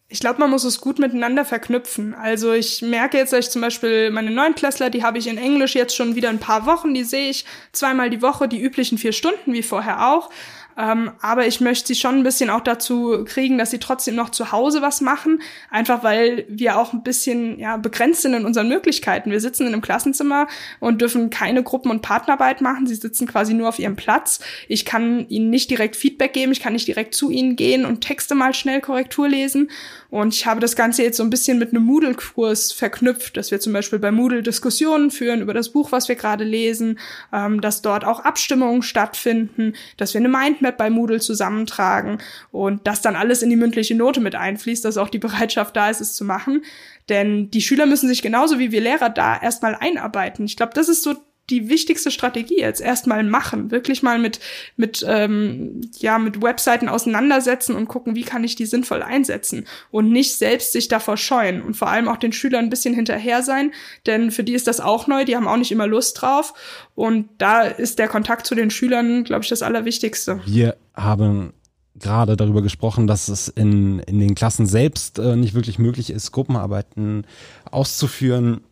ich glaube, man muss es gut miteinander verknüpfen. Also ich merke jetzt, dass ich zum Beispiel meine Neunklässler, die habe ich in Englisch jetzt schon wieder ein paar Wochen, die sehe ich zweimal die Woche, die üblichen vier Stunden wie vorher auch. Ähm, aber ich möchte sie schon ein bisschen auch dazu kriegen, dass sie trotzdem noch zu Hause was machen. Einfach weil wir auch ein bisschen ja, begrenzt sind in unseren Möglichkeiten. Wir sitzen in einem Klassenzimmer und dürfen keine Gruppen- und Partnerarbeit machen. Sie sitzen quasi nur auf ihrem Platz. Ich kann ihnen nicht direkt Feedback geben. Ich kann nicht direkt zu ihnen gehen und Texte mal schnell Korrektur lesen. Und ich habe das Ganze jetzt so ein bisschen mit einem Moodle-Kurs verknüpft, dass wir zum Beispiel bei Moodle Diskussionen führen über das Buch, was wir gerade lesen, ähm, dass dort auch Abstimmungen stattfinden, dass wir eine Mindmap bei Moodle zusammentragen und dass dann alles in die mündliche Note mit einfließt, dass auch die Bereitschaft da ist, es zu machen. Denn die Schüler müssen sich genauso wie wir Lehrer da erstmal einarbeiten. Ich glaube, das ist so die wichtigste Strategie jetzt erstmal machen, wirklich mal mit mit ähm, ja mit Webseiten auseinandersetzen und gucken, wie kann ich die sinnvoll einsetzen und nicht selbst sich davor scheuen und vor allem auch den Schülern ein bisschen hinterher sein, denn für die ist das auch neu, die haben auch nicht immer Lust drauf und da ist der Kontakt zu den Schülern, glaube ich, das Allerwichtigste. Wir haben gerade darüber gesprochen, dass es in, in den Klassen selbst äh, nicht wirklich möglich ist, Gruppenarbeiten auszuführen.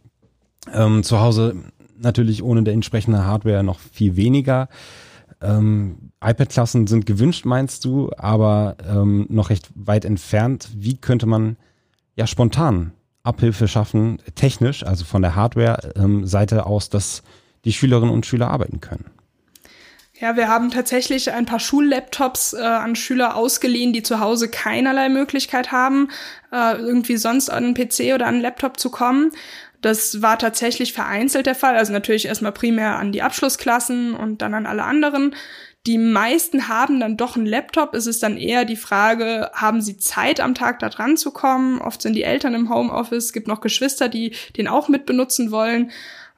Ähm, zu Hause natürlich ohne der entsprechende Hardware noch viel weniger. Ähm, iPad-Klassen sind gewünscht, meinst du, aber ähm, noch recht weit entfernt. Wie könnte man ja spontan Abhilfe schaffen, technisch, also von der Hardware-Seite ähm, aus, dass die Schülerinnen und Schüler arbeiten können? Ja, wir haben tatsächlich ein paar Schullaptops äh, an Schüler ausgeliehen, die zu Hause keinerlei Möglichkeit haben, äh, irgendwie sonst an einen PC oder an einen Laptop zu kommen. Das war tatsächlich vereinzelt der Fall. Also natürlich erstmal primär an die Abschlussklassen und dann an alle anderen. Die meisten haben dann doch einen Laptop. Es ist dann eher die Frage, haben sie Zeit am Tag da dran zu kommen? Oft sind die Eltern im Homeoffice, gibt noch Geschwister, die den auch mitbenutzen wollen.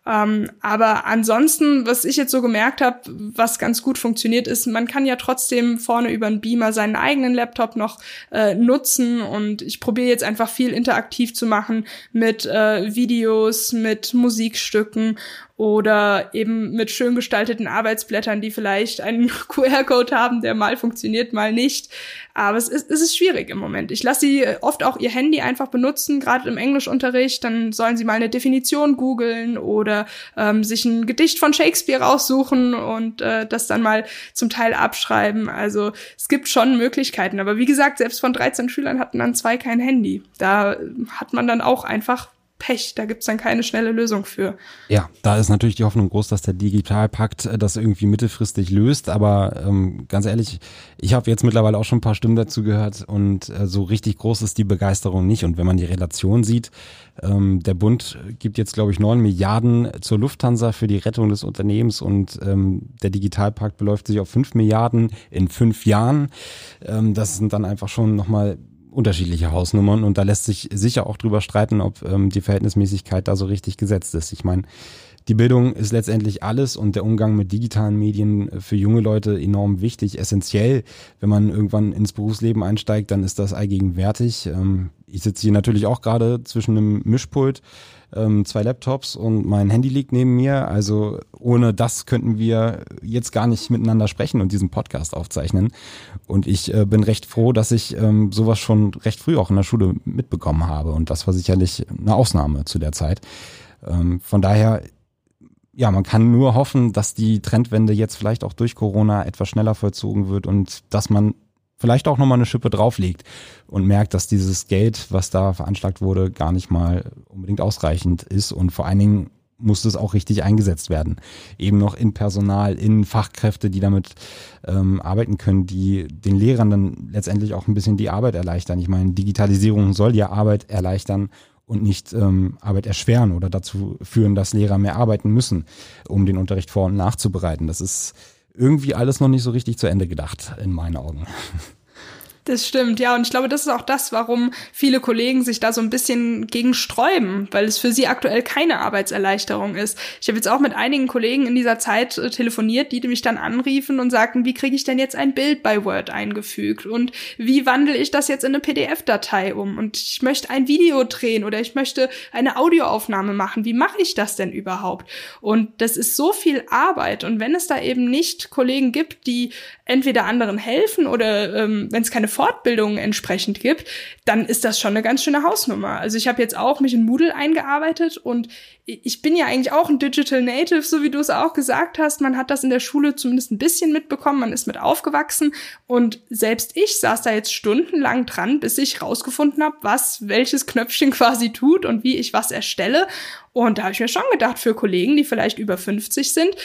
Ähm, aber ansonsten, was ich jetzt so gemerkt habe, was ganz gut funktioniert, ist, man kann ja trotzdem vorne über einen Beamer seinen eigenen Laptop noch äh, nutzen. Und ich probiere jetzt einfach viel interaktiv zu machen mit äh, Videos, mit Musikstücken oder eben mit schön gestalteten Arbeitsblättern, die vielleicht einen *laughs* QR-Code haben, der mal funktioniert, mal nicht. Aber es ist, es ist schwierig im Moment. Ich lasse sie oft auch ihr Handy einfach benutzen, gerade im Englischunterricht. Dann sollen sie mal eine Definition googeln oder ähm, sich ein Gedicht von Shakespeare raussuchen und äh, das dann mal zum Teil abschreiben. Also es gibt schon Möglichkeiten. Aber wie gesagt, selbst von 13 Schülern hatten dann zwei kein Handy. Da hat man dann auch einfach Pech, da gibt's dann keine schnelle Lösung für. Ja, da ist natürlich die Hoffnung groß, dass der Digitalpakt äh, das irgendwie mittelfristig löst, aber ähm, ganz ehrlich, ich habe jetzt mittlerweile auch schon ein paar Stimmen dazu gehört und äh, so richtig groß ist die Begeisterung nicht. Und wenn man die Relation sieht, ähm, der Bund gibt jetzt, glaube ich, neun Milliarden zur Lufthansa für die Rettung des Unternehmens und ähm, der Digitalpakt beläuft sich auf fünf Milliarden in fünf Jahren. Ähm, das sind dann einfach schon nochmal unterschiedliche Hausnummern und da lässt sich sicher auch drüber streiten, ob ähm, die Verhältnismäßigkeit da so richtig gesetzt ist. Ich meine, die Bildung ist letztendlich alles und der Umgang mit digitalen Medien für junge Leute enorm wichtig, essentiell. Wenn man irgendwann ins Berufsleben einsteigt, dann ist das allgegenwärtig. Ähm, ich sitze hier natürlich auch gerade zwischen einem Mischpult ähm, zwei Laptops und mein Handy liegt neben mir. Also ohne das könnten wir jetzt gar nicht miteinander sprechen und diesen Podcast aufzeichnen. Und ich äh, bin recht froh, dass ich ähm, sowas schon recht früh auch in der Schule mitbekommen habe. Und das war sicherlich eine Ausnahme zu der Zeit. Von daher ja, man kann nur hoffen, dass die Trendwende jetzt vielleicht auch durch Corona etwas schneller vollzogen wird und dass man vielleicht auch nochmal eine Schippe drauflegt und merkt, dass dieses Geld, was da veranschlagt wurde, gar nicht mal unbedingt ausreichend ist und vor allen Dingen muss es auch richtig eingesetzt werden. Eben noch in Personal, in Fachkräfte, die damit ähm, arbeiten können, die den Lehrern dann letztendlich auch ein bisschen die Arbeit erleichtern. Ich meine, Digitalisierung soll ja Arbeit erleichtern und nicht ähm, Arbeit erschweren oder dazu führen, dass Lehrer mehr arbeiten müssen, um den Unterricht vor- und nachzubereiten. Das ist irgendwie alles noch nicht so richtig zu Ende gedacht, in meinen Augen. Das stimmt, ja. Und ich glaube, das ist auch das, warum viele Kollegen sich da so ein bisschen gegen sträuben, weil es für sie aktuell keine Arbeitserleichterung ist. Ich habe jetzt auch mit einigen Kollegen in dieser Zeit äh, telefoniert, die mich dann anriefen und sagten, wie kriege ich denn jetzt ein Bild bei Word eingefügt und wie wandle ich das jetzt in eine PDF-Datei um und ich möchte ein Video drehen oder ich möchte eine Audioaufnahme machen. Wie mache ich das denn überhaupt? Und das ist so viel Arbeit. Und wenn es da eben nicht Kollegen gibt, die entweder anderen helfen oder ähm, wenn es keine Fortbildungen entsprechend gibt, dann ist das schon eine ganz schöne Hausnummer. Also ich habe jetzt auch mich in Moodle eingearbeitet und ich bin ja eigentlich auch ein Digital Native, so wie du es auch gesagt hast. Man hat das in der Schule zumindest ein bisschen mitbekommen, man ist mit aufgewachsen und selbst ich saß da jetzt stundenlang dran, bis ich rausgefunden habe, was welches Knöpfchen quasi tut und wie ich was erstelle. Und da habe ich mir schon gedacht, für Kollegen, die vielleicht über 50 sind,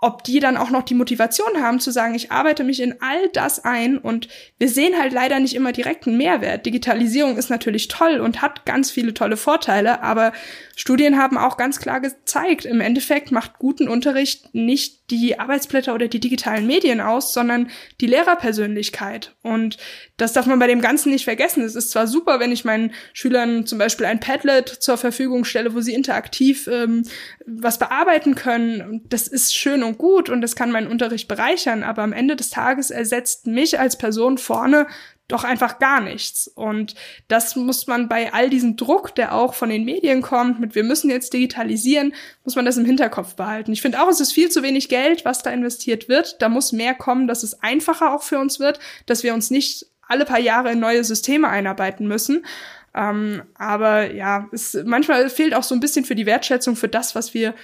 ob die dann auch noch die Motivation haben zu sagen, ich arbeite mich in all das ein und wir sehen halt leider nicht immer direkt einen Mehrwert. Digitalisierung ist natürlich toll und hat ganz viele tolle Vorteile, aber Studien haben auch ganz klar gezeigt, im Endeffekt macht guten Unterricht nicht die Arbeitsblätter oder die digitalen Medien aus, sondern die Lehrerpersönlichkeit. Und das darf man bei dem Ganzen nicht vergessen. Es ist zwar super, wenn ich meinen Schülern zum Beispiel ein Padlet zur Verfügung stelle, wo sie interaktiv ähm, was bearbeiten können. Das ist schön und gut und das kann meinen Unterricht bereichern, aber am Ende des Tages ersetzt mich als Person vorne doch einfach gar nichts. Und das muss man bei all diesem Druck, der auch von den Medien kommt, mit wir müssen jetzt digitalisieren, muss man das im Hinterkopf behalten. Ich finde auch, es ist viel zu wenig Geld, was da investiert wird. Da muss mehr kommen, dass es einfacher auch für uns wird, dass wir uns nicht alle paar Jahre in neue Systeme einarbeiten müssen. Ähm, aber ja, es, manchmal fehlt auch so ein bisschen für die Wertschätzung für das, was wir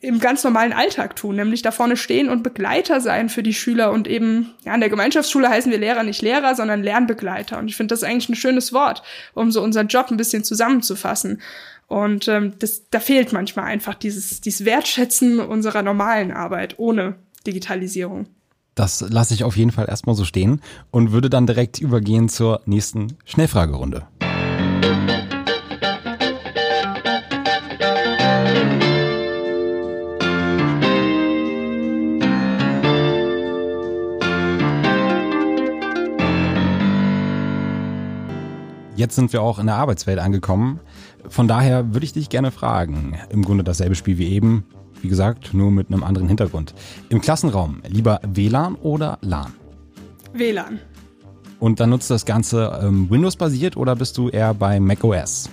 im ganz normalen Alltag tun, nämlich da vorne stehen und Begleiter sein für die Schüler und eben, ja, in der Gemeinschaftsschule heißen wir Lehrer nicht Lehrer, sondern Lernbegleiter. Und ich finde das eigentlich ein schönes Wort, um so unseren Job ein bisschen zusammenzufassen. Und ähm, das, da fehlt manchmal einfach dieses, dieses Wertschätzen unserer normalen Arbeit ohne Digitalisierung. Das lasse ich auf jeden Fall erstmal so stehen und würde dann direkt übergehen zur nächsten Schnellfragerunde. Jetzt sind wir auch in der Arbeitswelt angekommen. Von daher würde ich dich gerne fragen. Im Grunde dasselbe Spiel wie eben. Wie gesagt, nur mit einem anderen Hintergrund. Im Klassenraum lieber WLAN oder LAN? WLAN. Und dann nutzt das Ganze ähm, Windows-basiert oder bist du eher bei macOS?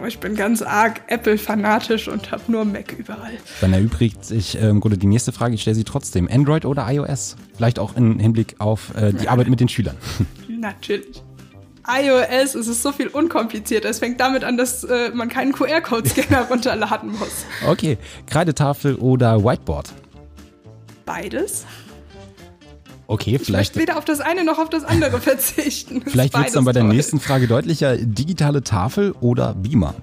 Oh, ich bin ganz arg Apple-fanatisch und habe nur Mac überall. Dann erübrigt sich äh, im Grunde die nächste Frage. Ich stelle sie trotzdem. Android oder iOS? Vielleicht auch im Hinblick auf äh, die *laughs* Arbeit mit den Schülern. Natürlich iOS ist es so viel unkomplizierter. Es fängt damit an, dass äh, man keinen QR-Code-Scanner *laughs* runterladen muss. Okay, Kreidetafel oder Whiteboard? Beides. Okay, vielleicht. Ich weder auf das eine noch auf das andere *laughs* verzichten. vielleicht wird es dann bei der nächsten Frage deutlicher. Digitale Tafel oder Beamer?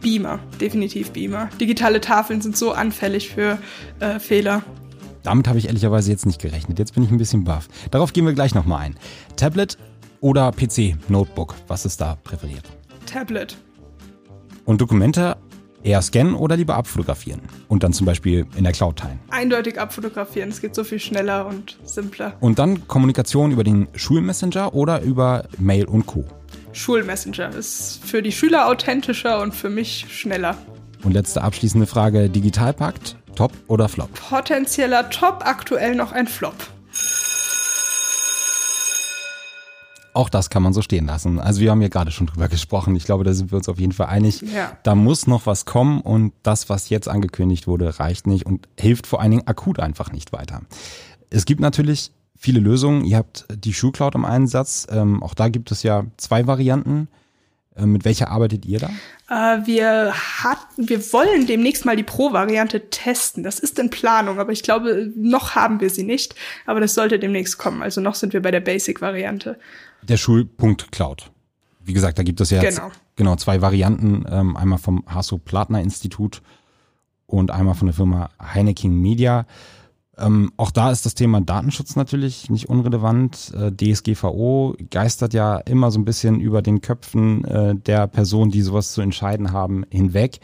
Beamer, definitiv Beamer. Digitale Tafeln sind so anfällig für äh, Fehler. Damit habe ich ehrlicherweise jetzt nicht gerechnet. Jetzt bin ich ein bisschen baff. Darauf gehen wir gleich nochmal ein. Tablet oder PC, Notebook? Was ist da präferiert? Tablet. Und Dokumente eher scannen oder lieber abfotografieren und dann zum Beispiel in der Cloud teilen? Eindeutig abfotografieren. Es geht so viel schneller und simpler. Und dann Kommunikation über den Schulmessenger oder über Mail und Co. Schulmessenger ist für die Schüler authentischer und für mich schneller. Und letzte abschließende Frage: Digitalpakt, Top oder Flop? Potenzieller Top, aktuell noch ein Flop. Auch das kann man so stehen lassen. Also wir haben ja gerade schon drüber gesprochen. Ich glaube, da sind wir uns auf jeden Fall einig. Ja. Da muss noch was kommen und das, was jetzt angekündigt wurde, reicht nicht und hilft vor allen Dingen akut einfach nicht weiter. Es gibt natürlich viele Lösungen. Ihr habt die Schulcloud im Einsatz. Ähm, auch da gibt es ja zwei Varianten. Äh, mit welcher arbeitet ihr da? Äh, wir hatten, wir wollen demnächst mal die Pro-Variante testen. Das ist in Planung, aber ich glaube, noch haben wir sie nicht. Aber das sollte demnächst kommen. Also noch sind wir bei der Basic-Variante der Schulpunkt Cloud. Wie gesagt, da gibt es ja genau. genau zwei Varianten, ähm, einmal vom Hasso-Plattner-Institut und einmal von der Firma Heineken Media. Ähm, auch da ist das Thema Datenschutz natürlich nicht unrelevant. Äh, DSGVO geistert ja immer so ein bisschen über den Köpfen äh, der Personen, die sowas zu entscheiden haben, hinweg.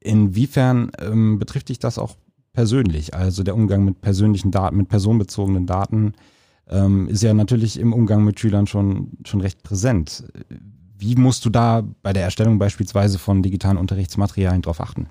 Inwiefern ähm, betrifft dich das auch persönlich? Also der Umgang mit persönlichen Daten, mit personenbezogenen Daten? Ähm, ist ja natürlich im Umgang mit Schülern schon, schon recht präsent. Wie musst du da bei der Erstellung beispielsweise von digitalen Unterrichtsmaterialien drauf achten?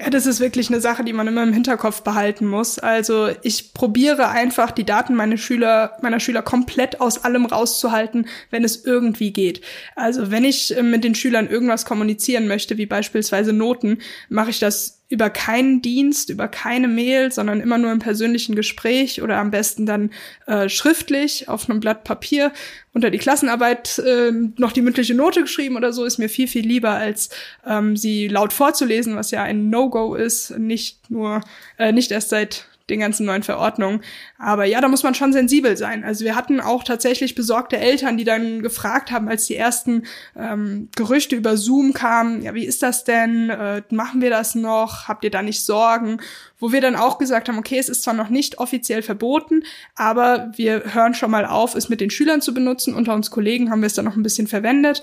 Ja, das ist wirklich eine Sache, die man immer im Hinterkopf behalten muss. Also ich probiere einfach die Daten meiner Schüler, meiner Schüler komplett aus allem rauszuhalten, wenn es irgendwie geht. Also wenn ich äh, mit den Schülern irgendwas kommunizieren möchte, wie beispielsweise Noten, mache ich das über keinen Dienst, über keine Mail, sondern immer nur im persönlichen Gespräch oder am besten dann äh, schriftlich auf einem Blatt Papier unter die Klassenarbeit äh, noch die mündliche Note geschrieben oder so, ist mir viel, viel lieber, als ähm, sie laut vorzulesen, was ja ein No-Go ist, nicht nur, äh, nicht erst seit den ganzen neuen Verordnungen. Aber ja, da muss man schon sensibel sein. Also wir hatten auch tatsächlich besorgte Eltern, die dann gefragt haben, als die ersten ähm, Gerüchte über Zoom kamen, ja, wie ist das denn? Äh, machen wir das noch? Habt ihr da nicht Sorgen? Wo wir dann auch gesagt haben, okay, es ist zwar noch nicht offiziell verboten, aber wir hören schon mal auf, es mit den Schülern zu benutzen. Unter uns Kollegen haben wir es dann noch ein bisschen verwendet.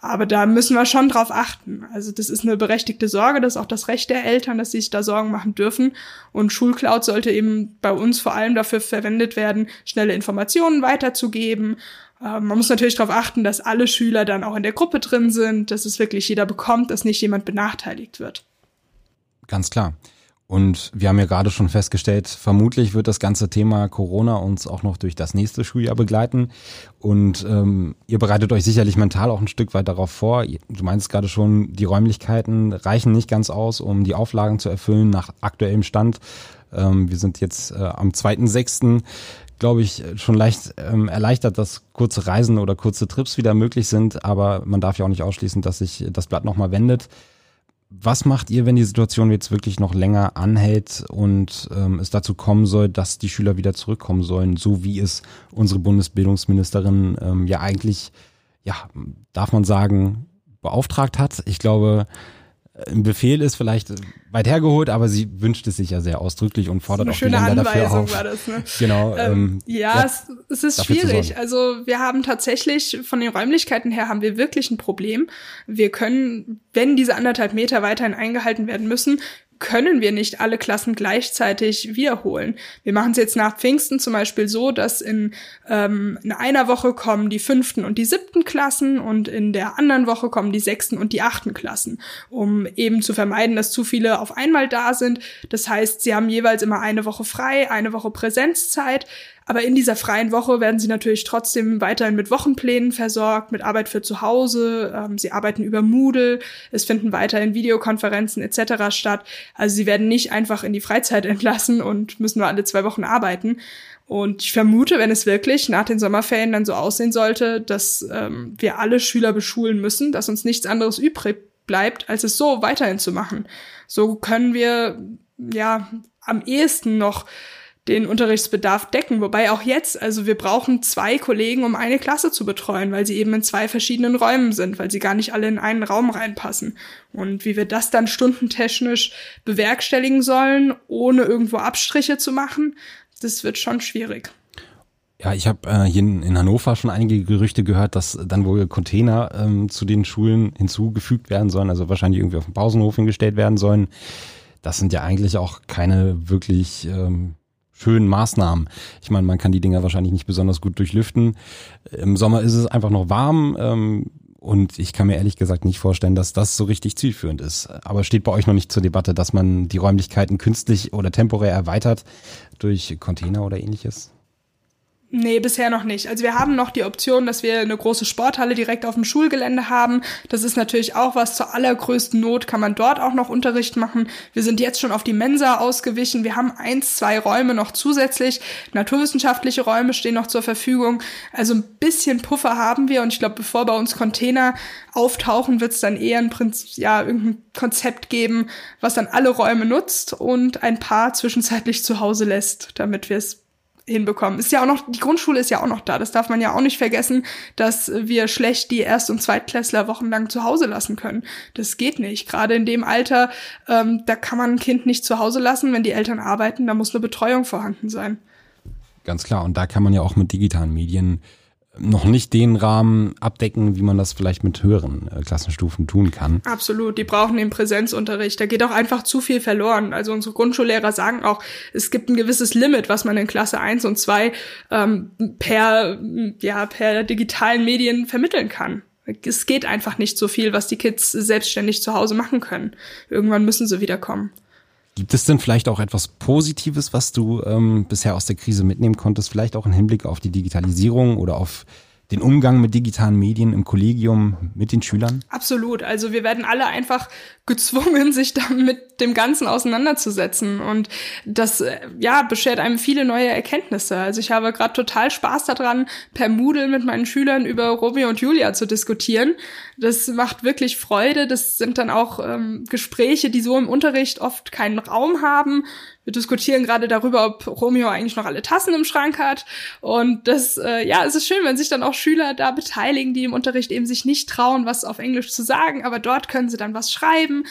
Aber da müssen wir schon drauf achten. Also das ist eine berechtigte Sorge, das ist auch das Recht der Eltern, dass sie sich da Sorgen machen dürfen. Und Schulcloud sollte eben bei uns vor allem dafür verwendet werden, schnelle Informationen weiterzugeben. Ähm, man muss natürlich darauf achten, dass alle Schüler dann auch in der Gruppe drin sind, dass es wirklich jeder bekommt, dass nicht jemand benachteiligt wird. Ganz klar. Und wir haben ja gerade schon festgestellt, vermutlich wird das ganze Thema Corona uns auch noch durch das nächste Schuljahr begleiten. Und ähm, ihr bereitet euch sicherlich mental auch ein Stück weit darauf vor. Du meinst gerade schon, die Räumlichkeiten reichen nicht ganz aus, um die Auflagen zu erfüllen nach aktuellem Stand. Ähm, wir sind jetzt äh, am 2.6., glaube ich, schon leicht ähm, erleichtert, dass kurze Reisen oder kurze Trips wieder möglich sind. Aber man darf ja auch nicht ausschließen, dass sich das Blatt nochmal wendet was macht ihr, wenn die Situation jetzt wirklich noch länger anhält und ähm, es dazu kommen soll, dass die Schüler wieder zurückkommen sollen, so wie es unsere Bundesbildungsministerin ähm, ja eigentlich, ja, darf man sagen, beauftragt hat? Ich glaube, ein Befehl ist vielleicht weit hergeholt, aber sie wünscht es sich ja sehr ausdrücklich und fordert auch die Länder Anweisung dafür auf. War das, ne? Genau. Ähm, ähm, ja, ja es, es, ist schwierig. Also wir haben tatsächlich von den Räumlichkeiten her haben wir wirklich ein Problem. Wir können, wenn diese anderthalb Meter weiterhin eingehalten werden müssen, können wir nicht alle Klassen gleichzeitig wiederholen. Wir machen es jetzt nach Pfingsten zum Beispiel so, dass in, ähm, in einer Woche kommen die fünften und die siebten Klassen und in der anderen Woche kommen die sechsten und die achten Klassen, um eben zu vermeiden, dass zu viele auf einmal da sind. Das heißt, sie haben jeweils immer eine Woche frei, eine Woche Präsenzzeit. Aber in dieser freien Woche werden sie natürlich trotzdem weiterhin mit Wochenplänen versorgt, mit Arbeit für zu Hause. Ähm, sie arbeiten über Moodle. Es finden weiterhin Videokonferenzen etc. statt. Also sie werden nicht einfach in die Freizeit *laughs* entlassen und müssen nur alle zwei Wochen arbeiten. Und ich vermute, wenn es wirklich nach den Sommerferien dann so aussehen sollte, dass ähm, wir alle Schüler beschulen müssen, dass uns nichts anderes übrig bleibt, als es so weiterhin zu machen. So können wir ja am ehesten noch den Unterrichtsbedarf decken. Wobei auch jetzt, also wir brauchen zwei Kollegen, um eine Klasse zu betreuen, weil sie eben in zwei verschiedenen Räumen sind, weil sie gar nicht alle in einen Raum reinpassen. Und wie wir das dann stundentechnisch bewerkstelligen sollen, ohne irgendwo Abstriche zu machen, das wird schon schwierig. Ja, ich habe äh, hier in, in, Hannover schon einige Gerüchte gehört, dass dann wohl Container ähm, zu den Schulen hinzugefügt werden sollen, also wahrscheinlich irgendwie auf dem Pausenhof hingestellt werden sollen. Das sind ja eigentlich auch keine wirklich ähm, schönen Maßnahmen. Ich meine, man kann die Dinger wahrscheinlich nicht besonders gut durchlüften. Im Sommer ist es einfach noch warm. Ähm, und ich kann mir ehrlich gesagt nicht vorstellen, dass das so richtig zielführend ist. Aber steht bei euch noch nicht zur Debatte, dass man die Räumlichkeiten künstlich oder temporär erweitert durch Container oder ähnliches? Nee, bisher noch nicht. Also wir haben noch die Option, dass wir eine große Sporthalle direkt auf dem Schulgelände haben. Das ist natürlich auch was zur allergrößten Not, kann man dort auch noch Unterricht machen. Wir sind jetzt schon auf die Mensa ausgewichen. Wir haben eins, zwei Räume noch zusätzlich. Naturwissenschaftliche Räume stehen noch zur Verfügung. Also ein bisschen Puffer haben wir und ich glaube, bevor bei uns Container auftauchen, wird es dann eher ein Prinzip, ja, irgendein Konzept geben, was dann alle Räume nutzt und ein paar zwischenzeitlich zu Hause lässt, damit wir es hinbekommen. Ist ja auch noch, die Grundschule ist ja auch noch da. Das darf man ja auch nicht vergessen, dass wir schlecht die Erst- und Zweitklässler wochenlang zu Hause lassen können. Das geht nicht. Gerade in dem Alter, ähm, da kann man ein Kind nicht zu Hause lassen, wenn die Eltern arbeiten. Da muss eine Betreuung vorhanden sein. Ganz klar. Und da kann man ja auch mit digitalen Medien noch nicht den Rahmen abdecken, wie man das vielleicht mit höheren äh, Klassenstufen tun kann. Absolut, die brauchen den Präsenzunterricht. Da geht auch einfach zu viel verloren. Also unsere Grundschullehrer sagen auch, es gibt ein gewisses Limit, was man in Klasse 1 und 2 ähm, per, ja, per digitalen Medien vermitteln kann. Es geht einfach nicht so viel, was die Kids selbstständig zu Hause machen können. Irgendwann müssen sie wiederkommen. Gibt es denn vielleicht auch etwas Positives, was du ähm, bisher aus der Krise mitnehmen konntest? Vielleicht auch im Hinblick auf die Digitalisierung oder auf den Umgang mit digitalen Medien im Kollegium mit den Schülern? Absolut. Also wir werden alle einfach gezwungen, sich dann mit dem Ganzen auseinanderzusetzen. Und das, äh, ja, beschert einem viele neue Erkenntnisse. Also ich habe gerade total Spaß daran, per Moodle mit meinen Schülern über Romeo und Julia zu diskutieren. Das macht wirklich Freude. Das sind dann auch ähm, Gespräche, die so im Unterricht oft keinen Raum haben. Wir diskutieren gerade darüber, ob Romeo eigentlich noch alle Tassen im Schrank hat. Und das, äh, ja, es ist schön, wenn sich dann auch Schüler da beteiligen, die im Unterricht eben sich nicht trauen, was auf Englisch zu sagen, aber dort können sie dann was schreiben.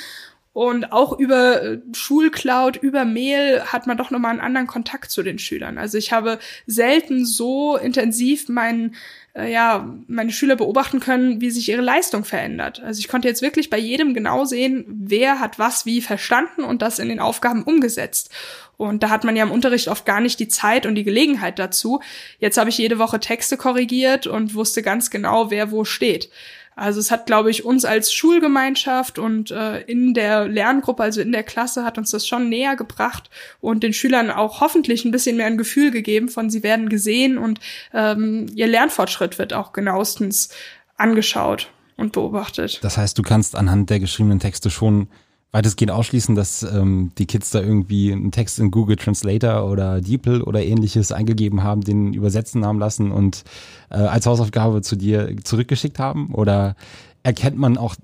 Und auch über äh, Schulcloud, über Mail hat man doch nochmal einen anderen Kontakt zu den Schülern. Also ich habe selten so intensiv meinen äh, ja, meine Schüler beobachten können, wie sich ihre Leistung verändert. Also ich konnte jetzt wirklich bei jedem genau sehen, wer hat was wie verstanden und das in den Aufgaben umgesetzt. Und da hat man ja im Unterricht oft gar nicht die Zeit und die Gelegenheit dazu. Jetzt habe ich jede Woche Texte korrigiert und wusste ganz genau, wer wo steht. Also es hat, glaube ich, uns als Schulgemeinschaft und äh, in der Lerngruppe, also in der Klasse, hat uns das schon näher gebracht und den Schülern auch hoffentlich ein bisschen mehr ein Gefühl gegeben von, sie werden gesehen und ähm, ihr Lernfortschritt wird auch genauestens angeschaut und beobachtet. Das heißt, du kannst anhand der geschriebenen Texte schon weitestgehend ausschließen, dass ähm, die Kids da irgendwie einen Text in Google Translator oder DeepL oder ähnliches eingegeben haben, den übersetzen haben lassen und äh, als Hausaufgabe zu dir zurückgeschickt haben? Oder erkennt man auch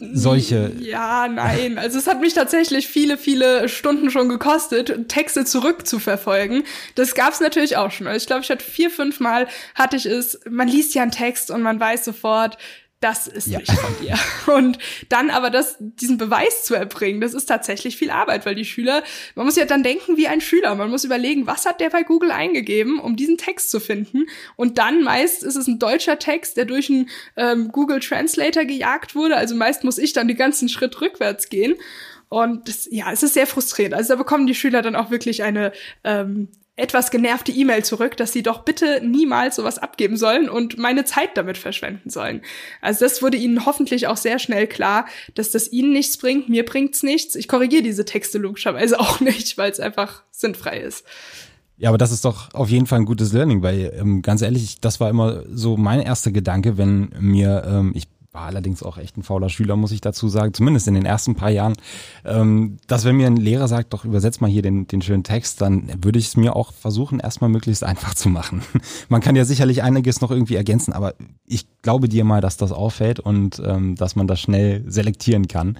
solche. Ja, nein. Also es hat mich tatsächlich viele, viele Stunden schon gekostet, Texte zurückzuverfolgen. Das gab's natürlich auch schon. Also ich glaube, ich hatte vier, fünf Mal hatte ich es. Man liest ja einen Text und man weiß sofort, das ist ja. nicht von dir. *laughs* Und dann aber das, diesen Beweis zu erbringen, das ist tatsächlich viel Arbeit, weil die Schüler, man muss ja dann denken wie ein Schüler. Man muss überlegen, was hat der bei Google eingegeben, um diesen Text zu finden. Und dann meist ist es ein deutscher Text, der durch einen ähm, Google Translator gejagt wurde. Also meist muss ich dann den ganzen Schritt rückwärts gehen. Und das, ja, es ist sehr frustrierend. Also da bekommen die Schüler dann auch wirklich eine ähm, etwas genervte E-Mail zurück, dass sie doch bitte niemals sowas abgeben sollen und meine Zeit damit verschwenden sollen. Also das wurde ihnen hoffentlich auch sehr schnell klar, dass das ihnen nichts bringt, mir bringt's nichts. Ich korrigiere diese Texte logischerweise *laughs* auch nicht, weil es einfach sinnfrei ist. Ja, aber das ist doch auf jeden Fall ein gutes Learning, weil ähm, ganz ehrlich, das war immer so mein erster Gedanke, wenn mir, ähm, ich war allerdings auch echt ein fauler Schüler, muss ich dazu sagen, zumindest in den ersten paar Jahren, ähm, dass wenn mir ein Lehrer sagt, doch übersetz mal hier den, den schönen Text, dann würde ich es mir auch versuchen, erstmal möglichst einfach zu machen. *laughs* Man kann ja sicherlich einiges noch irgendwie ergänzen, aber ich glaube dir mal, dass das auffällt und ähm, dass man das schnell selektieren kann.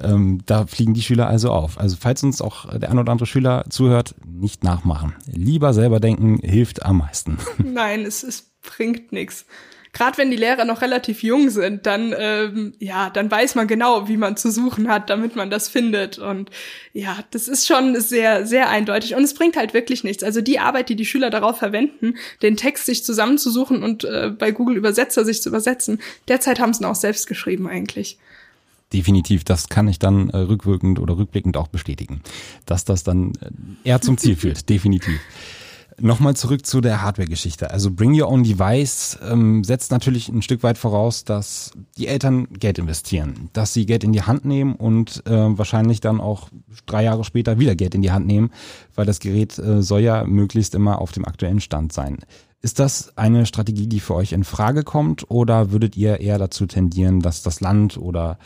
Ähm, da fliegen die Schüler also auf. Also falls uns auch der ein oder andere Schüler zuhört, nicht nachmachen. Lieber selber denken, hilft am meisten. *laughs* Nein, es, es bringt nichts gerade wenn die Lehrer noch relativ jung sind, dann ähm, ja, dann weiß man genau, wie man zu suchen hat, damit man das findet. Und ja, das ist schon sehr, sehr eindeutig. Und es bringt halt wirklich nichts. Also die Arbeit, die die Schüler darauf verwenden, den Text sich zusammenzusuchen und äh, bei Google Übersetzer sich zu übersetzen, derzeit haben sie ihn auch selbst geschrieben eigentlich. Definitiv, das kann ich dann äh, rückwirkend oder rückblickend auch bestätigen, dass das dann äh, eher zum Ziel führt. *laughs* Definitiv. Nochmal zurück zu der Hardware-Geschichte. Also Bring Your Own Device ähm, setzt natürlich ein Stück weit voraus, dass die Eltern Geld investieren, dass sie Geld in die Hand nehmen und äh, wahrscheinlich dann auch drei Jahre später wieder Geld in die Hand nehmen, weil das Gerät äh, soll ja möglichst immer auf dem aktuellen Stand sein. Ist das eine Strategie, die für euch in Frage kommt oder würdet ihr eher dazu tendieren, dass das Land oder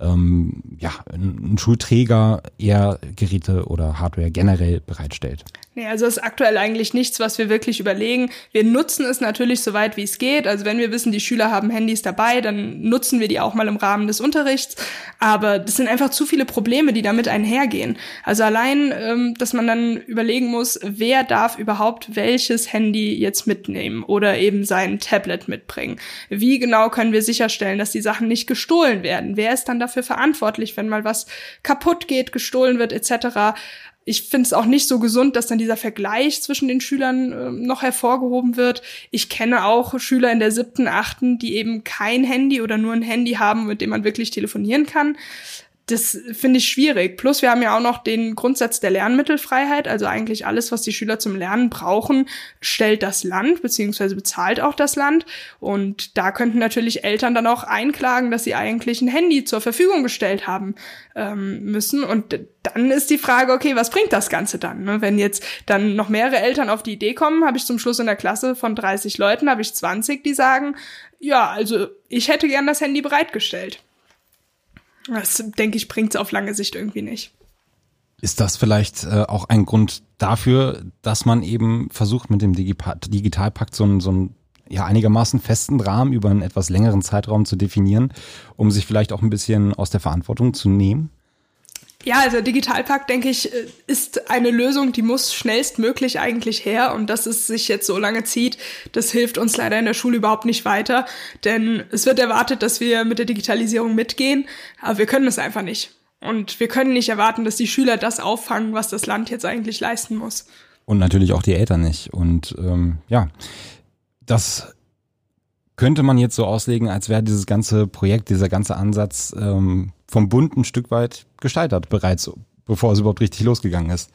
ähm, ja, ein Schulträger eher Geräte oder Hardware generell bereitstellt? Nee, also ist aktuell eigentlich nichts, was wir wirklich überlegen. Wir nutzen es natürlich so weit, wie es geht. Also wenn wir wissen, die Schüler haben Handys dabei, dann nutzen wir die auch mal im Rahmen des Unterrichts. Aber das sind einfach zu viele Probleme, die damit einhergehen. Also allein, ähm, dass man dann überlegen muss, wer darf überhaupt welches Handy jetzt mitnehmen oder eben sein Tablet mitbringen. Wie genau können wir sicherstellen, dass die Sachen nicht gestohlen werden? Wer ist dann dafür verantwortlich, wenn mal was kaputt geht, gestohlen wird etc.? Ich finde es auch nicht so gesund, dass dann dieser Vergleich zwischen den Schülern äh, noch hervorgehoben wird. Ich kenne auch Schüler in der siebten, achten, die eben kein Handy oder nur ein Handy haben, mit dem man wirklich telefonieren kann das finde ich schwierig. Plus wir haben ja auch noch den Grundsatz der Lernmittelfreiheit, also eigentlich alles, was die Schüler zum Lernen brauchen, stellt das Land beziehungsweise bezahlt auch das Land. Und da könnten natürlich Eltern dann auch einklagen, dass sie eigentlich ein Handy zur Verfügung gestellt haben ähm, müssen. Und dann ist die Frage, okay, was bringt das Ganze dann? Ne? Wenn jetzt dann noch mehrere Eltern auf die Idee kommen, habe ich zum Schluss in der Klasse von 30 Leuten, habe ich 20, die sagen, ja, also ich hätte gern das Handy bereitgestellt. Das, denke ich, bringt es auf lange Sicht irgendwie nicht. Ist das vielleicht äh, auch ein Grund dafür, dass man eben versucht, mit dem Digitalpakt so einen, so ja, einigermaßen festen Rahmen über einen etwas längeren Zeitraum zu definieren, um sich vielleicht auch ein bisschen aus der Verantwortung zu nehmen? Ja, also Digitalpakt, denke ich, äh, ist eine Lösung, die muss schnellstmöglich eigentlich her. Und dass es sich jetzt so lange zieht, das hilft uns leider in der Schule überhaupt nicht weiter. Denn es wird erwartet, dass wir mit der Digitalisierung mitgehen, aber wir können es einfach nicht. Und wir können nicht erwarten, dass die Schüler das auffangen, was das Land jetzt eigentlich leisten muss. Und natürlich auch die Eltern nicht. Und ähm, ja, das könnte man jetzt so auslegen, als wäre dieses ganze Projekt, dieser ganze Ansatz ähm, vom Bund ein Stück weit gescheitert bereits, bevor es überhaupt richtig losgegangen ist.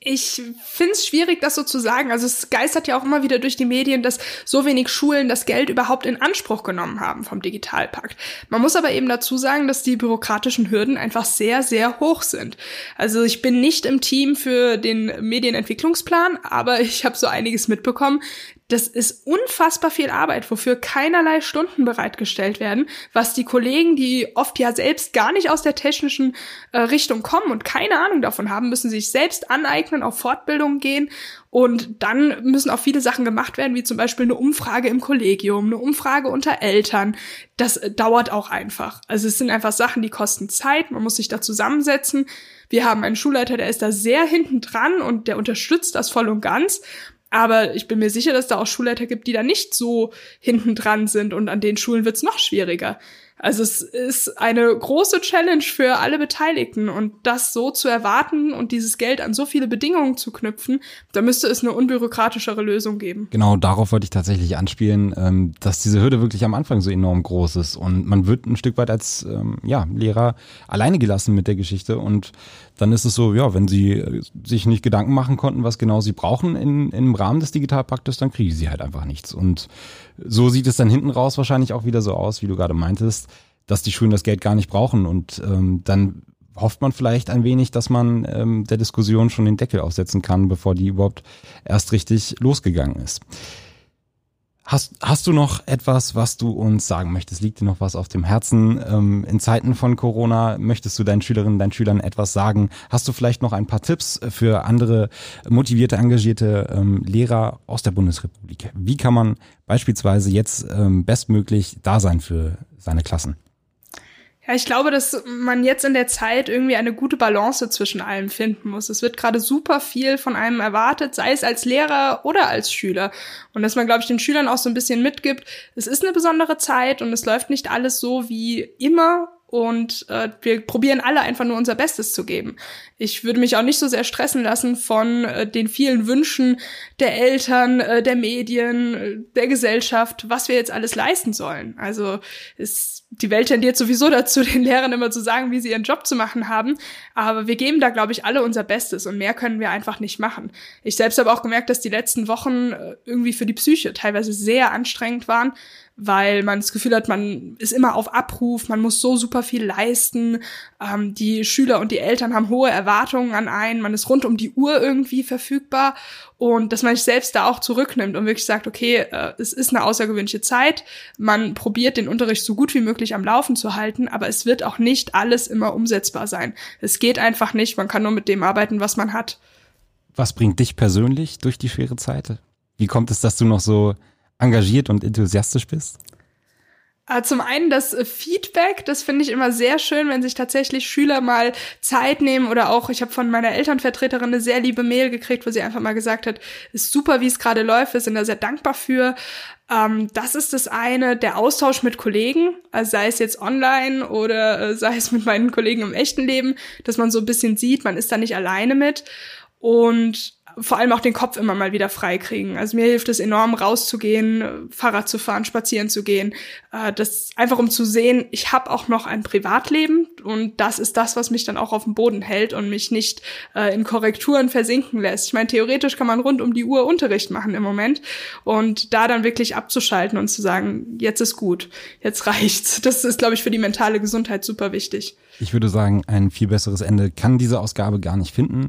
Ich finde es schwierig, das so zu sagen. Also es geistert ja auch immer wieder durch die Medien, dass so wenig Schulen das Geld überhaupt in Anspruch genommen haben vom Digitalpakt. Man muss aber eben dazu sagen, dass die bürokratischen Hürden einfach sehr, sehr hoch sind. Also ich bin nicht im Team für den Medienentwicklungsplan, aber *laughs* ich habe so einiges mitbekommen, das ist unfassbar viel Arbeit, wofür keinerlei Stunden bereitgestellt werden, was die Kollegen, die oft ja selbst gar nicht aus der technischen äh, Richtung kommen und keine Ahnung davon haben, müssen sich selbst aneignen, auf Fortbildungen gehen und dann müssen auch viele Sachen gemacht werden, wie zum Beispiel eine Umfrage im Kollegium, eine Umfrage unter Eltern. Das äh, dauert auch einfach. Also es sind einfach Sachen, die kosten Zeit, man muss sich da zusammensetzen. Wir haben einen Schulleiter, der ist da sehr hinten dran und der unterstützt das voll und ganz. Aber ich bin mir sicher, dass da auch Schulleiter gibt, die da nicht so hinten dran sind und an den Schulen wird's noch schwieriger. Also es ist eine große Challenge für alle Beteiligten und das so zu erwarten und dieses Geld an so viele Bedingungen zu knüpfen, da müsste es eine unbürokratischere Lösung geben. Genau, darauf wollte ich tatsächlich anspielen, ähm, dass diese Hürde wirklich am Anfang so enorm groß ist und man wird ein Stück weit als ähm, ja, Lehrer alleine gelassen mit der Geschichte und dann ist es so, ja, wenn sie äh, sich nicht Gedanken machen konnten, was genau sie brauchen in, im Rahmen des Digitalpaktes, dann kriegen sie halt einfach nichts. Und so sieht es dann hinten raus wahrscheinlich auch wieder so aus, wie du gerade meintest, dass die Schulen das Geld gar nicht brauchen. Und ähm, dann hofft man vielleicht ein wenig, dass man ähm, der Diskussion schon den Deckel aufsetzen kann, bevor die überhaupt erst richtig losgegangen ist. Hast, hast du noch etwas, was du uns sagen möchtest? Liegt dir noch was auf dem Herzen? Ähm, in Zeiten von Corona möchtest du deinen Schülerinnen, deinen Schülern etwas sagen? Hast du vielleicht noch ein paar Tipps für andere motivierte, engagierte ähm, Lehrer aus der Bundesrepublik? Wie kann man beispielsweise jetzt ähm, bestmöglich da sein für seine Klassen? Ja, ich glaube, dass man jetzt in der Zeit irgendwie eine gute Balance zwischen allem finden muss. Es wird gerade super viel von einem erwartet, sei es als Lehrer oder als Schüler. Und dass man, glaube ich, den Schülern auch so ein bisschen mitgibt, es ist eine besondere Zeit und es läuft nicht alles so wie immer und äh, wir probieren alle einfach nur unser Bestes zu geben. Ich würde mich auch nicht so sehr stressen lassen von äh, den vielen Wünschen der Eltern, äh, der Medien, äh, der Gesellschaft, was wir jetzt alles leisten sollen. Also ist, die Welt tendiert sowieso dazu, *laughs* den Lehrern immer zu sagen, wie sie ihren Job zu machen haben. Aber wir geben da, glaube ich, alle unser Bestes und mehr können wir einfach nicht machen. Ich selbst habe auch gemerkt, dass die letzten Wochen äh, irgendwie für die Psyche teilweise sehr anstrengend waren weil man das Gefühl hat, man ist immer auf Abruf, man muss so super viel leisten. Ähm, die Schüler und die Eltern haben hohe Erwartungen an einen, man ist rund um die Uhr irgendwie verfügbar und dass man sich selbst da auch zurücknimmt und wirklich sagt, okay, äh, es ist eine außergewöhnliche Zeit, man probiert den Unterricht so gut wie möglich am Laufen zu halten, aber es wird auch nicht alles immer umsetzbar sein. Es geht einfach nicht, man kann nur mit dem arbeiten, was man hat. Was bringt dich persönlich durch die schwere Zeit? Wie kommt es, dass du noch so engagiert und enthusiastisch bist? Ah, zum einen das äh, Feedback, das finde ich immer sehr schön, wenn sich tatsächlich Schüler mal Zeit nehmen oder auch, ich habe von meiner Elternvertreterin eine sehr liebe Mail gekriegt, wo sie einfach mal gesagt hat, ist super, wie es gerade läuft, wir sind da sehr dankbar für. Ähm, das ist das eine, der Austausch mit Kollegen, also sei es jetzt online oder äh, sei es mit meinen Kollegen im echten Leben, dass man so ein bisschen sieht, man ist da nicht alleine mit. Und vor allem auch den Kopf immer mal wieder freikriegen. Also mir hilft es enorm, rauszugehen, Fahrrad zu fahren, spazieren zu gehen. Äh, das einfach um zu sehen, ich habe auch noch ein Privatleben und das ist das, was mich dann auch auf dem Boden hält und mich nicht äh, in Korrekturen versinken lässt. Ich meine, theoretisch kann man rund um die Uhr Unterricht machen im Moment und da dann wirklich abzuschalten und zu sagen, jetzt ist gut, jetzt reicht's. Das ist, glaube ich, für die mentale Gesundheit super wichtig. Ich würde sagen, ein viel besseres Ende kann diese Ausgabe gar nicht finden.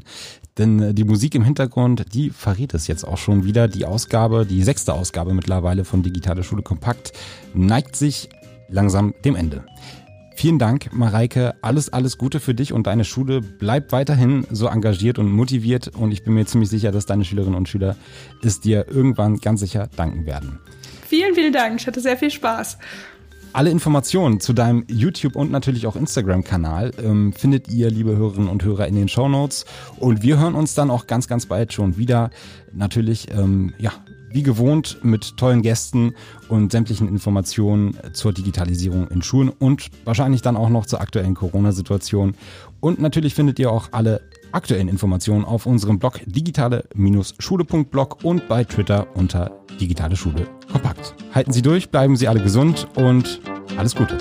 Denn äh, die Musik im Hintergrund, die verrät es jetzt auch schon wieder. Die Ausgabe, die sechste Ausgabe mittlerweile von Digitale Schule Kompakt, neigt sich langsam dem Ende. Vielen Dank, Mareike. Alles, alles Gute für dich und deine Schule. Bleib weiterhin so engagiert und motiviert und ich bin mir ziemlich sicher, dass deine Schülerinnen und Schüler es dir irgendwann ganz sicher danken werden. Vielen, vielen Dank. Ich hatte sehr viel Spaß. Alle Informationen zu deinem YouTube und natürlich auch Instagram-Kanal ähm, findet ihr, liebe Hörerinnen und Hörer, in den Show Notes. Und wir hören uns dann auch ganz, ganz bald schon wieder. Natürlich, ähm, ja, wie gewohnt mit tollen Gästen und sämtlichen Informationen zur Digitalisierung in Schulen und wahrscheinlich dann auch noch zur aktuellen Corona-Situation. Und natürlich findet ihr auch alle aktuellen Informationen auf unserem Blog digitale-schule.blog und bei Twitter unter digitale Schule kompakt. Halten Sie durch, bleiben Sie alle gesund und alles Gute.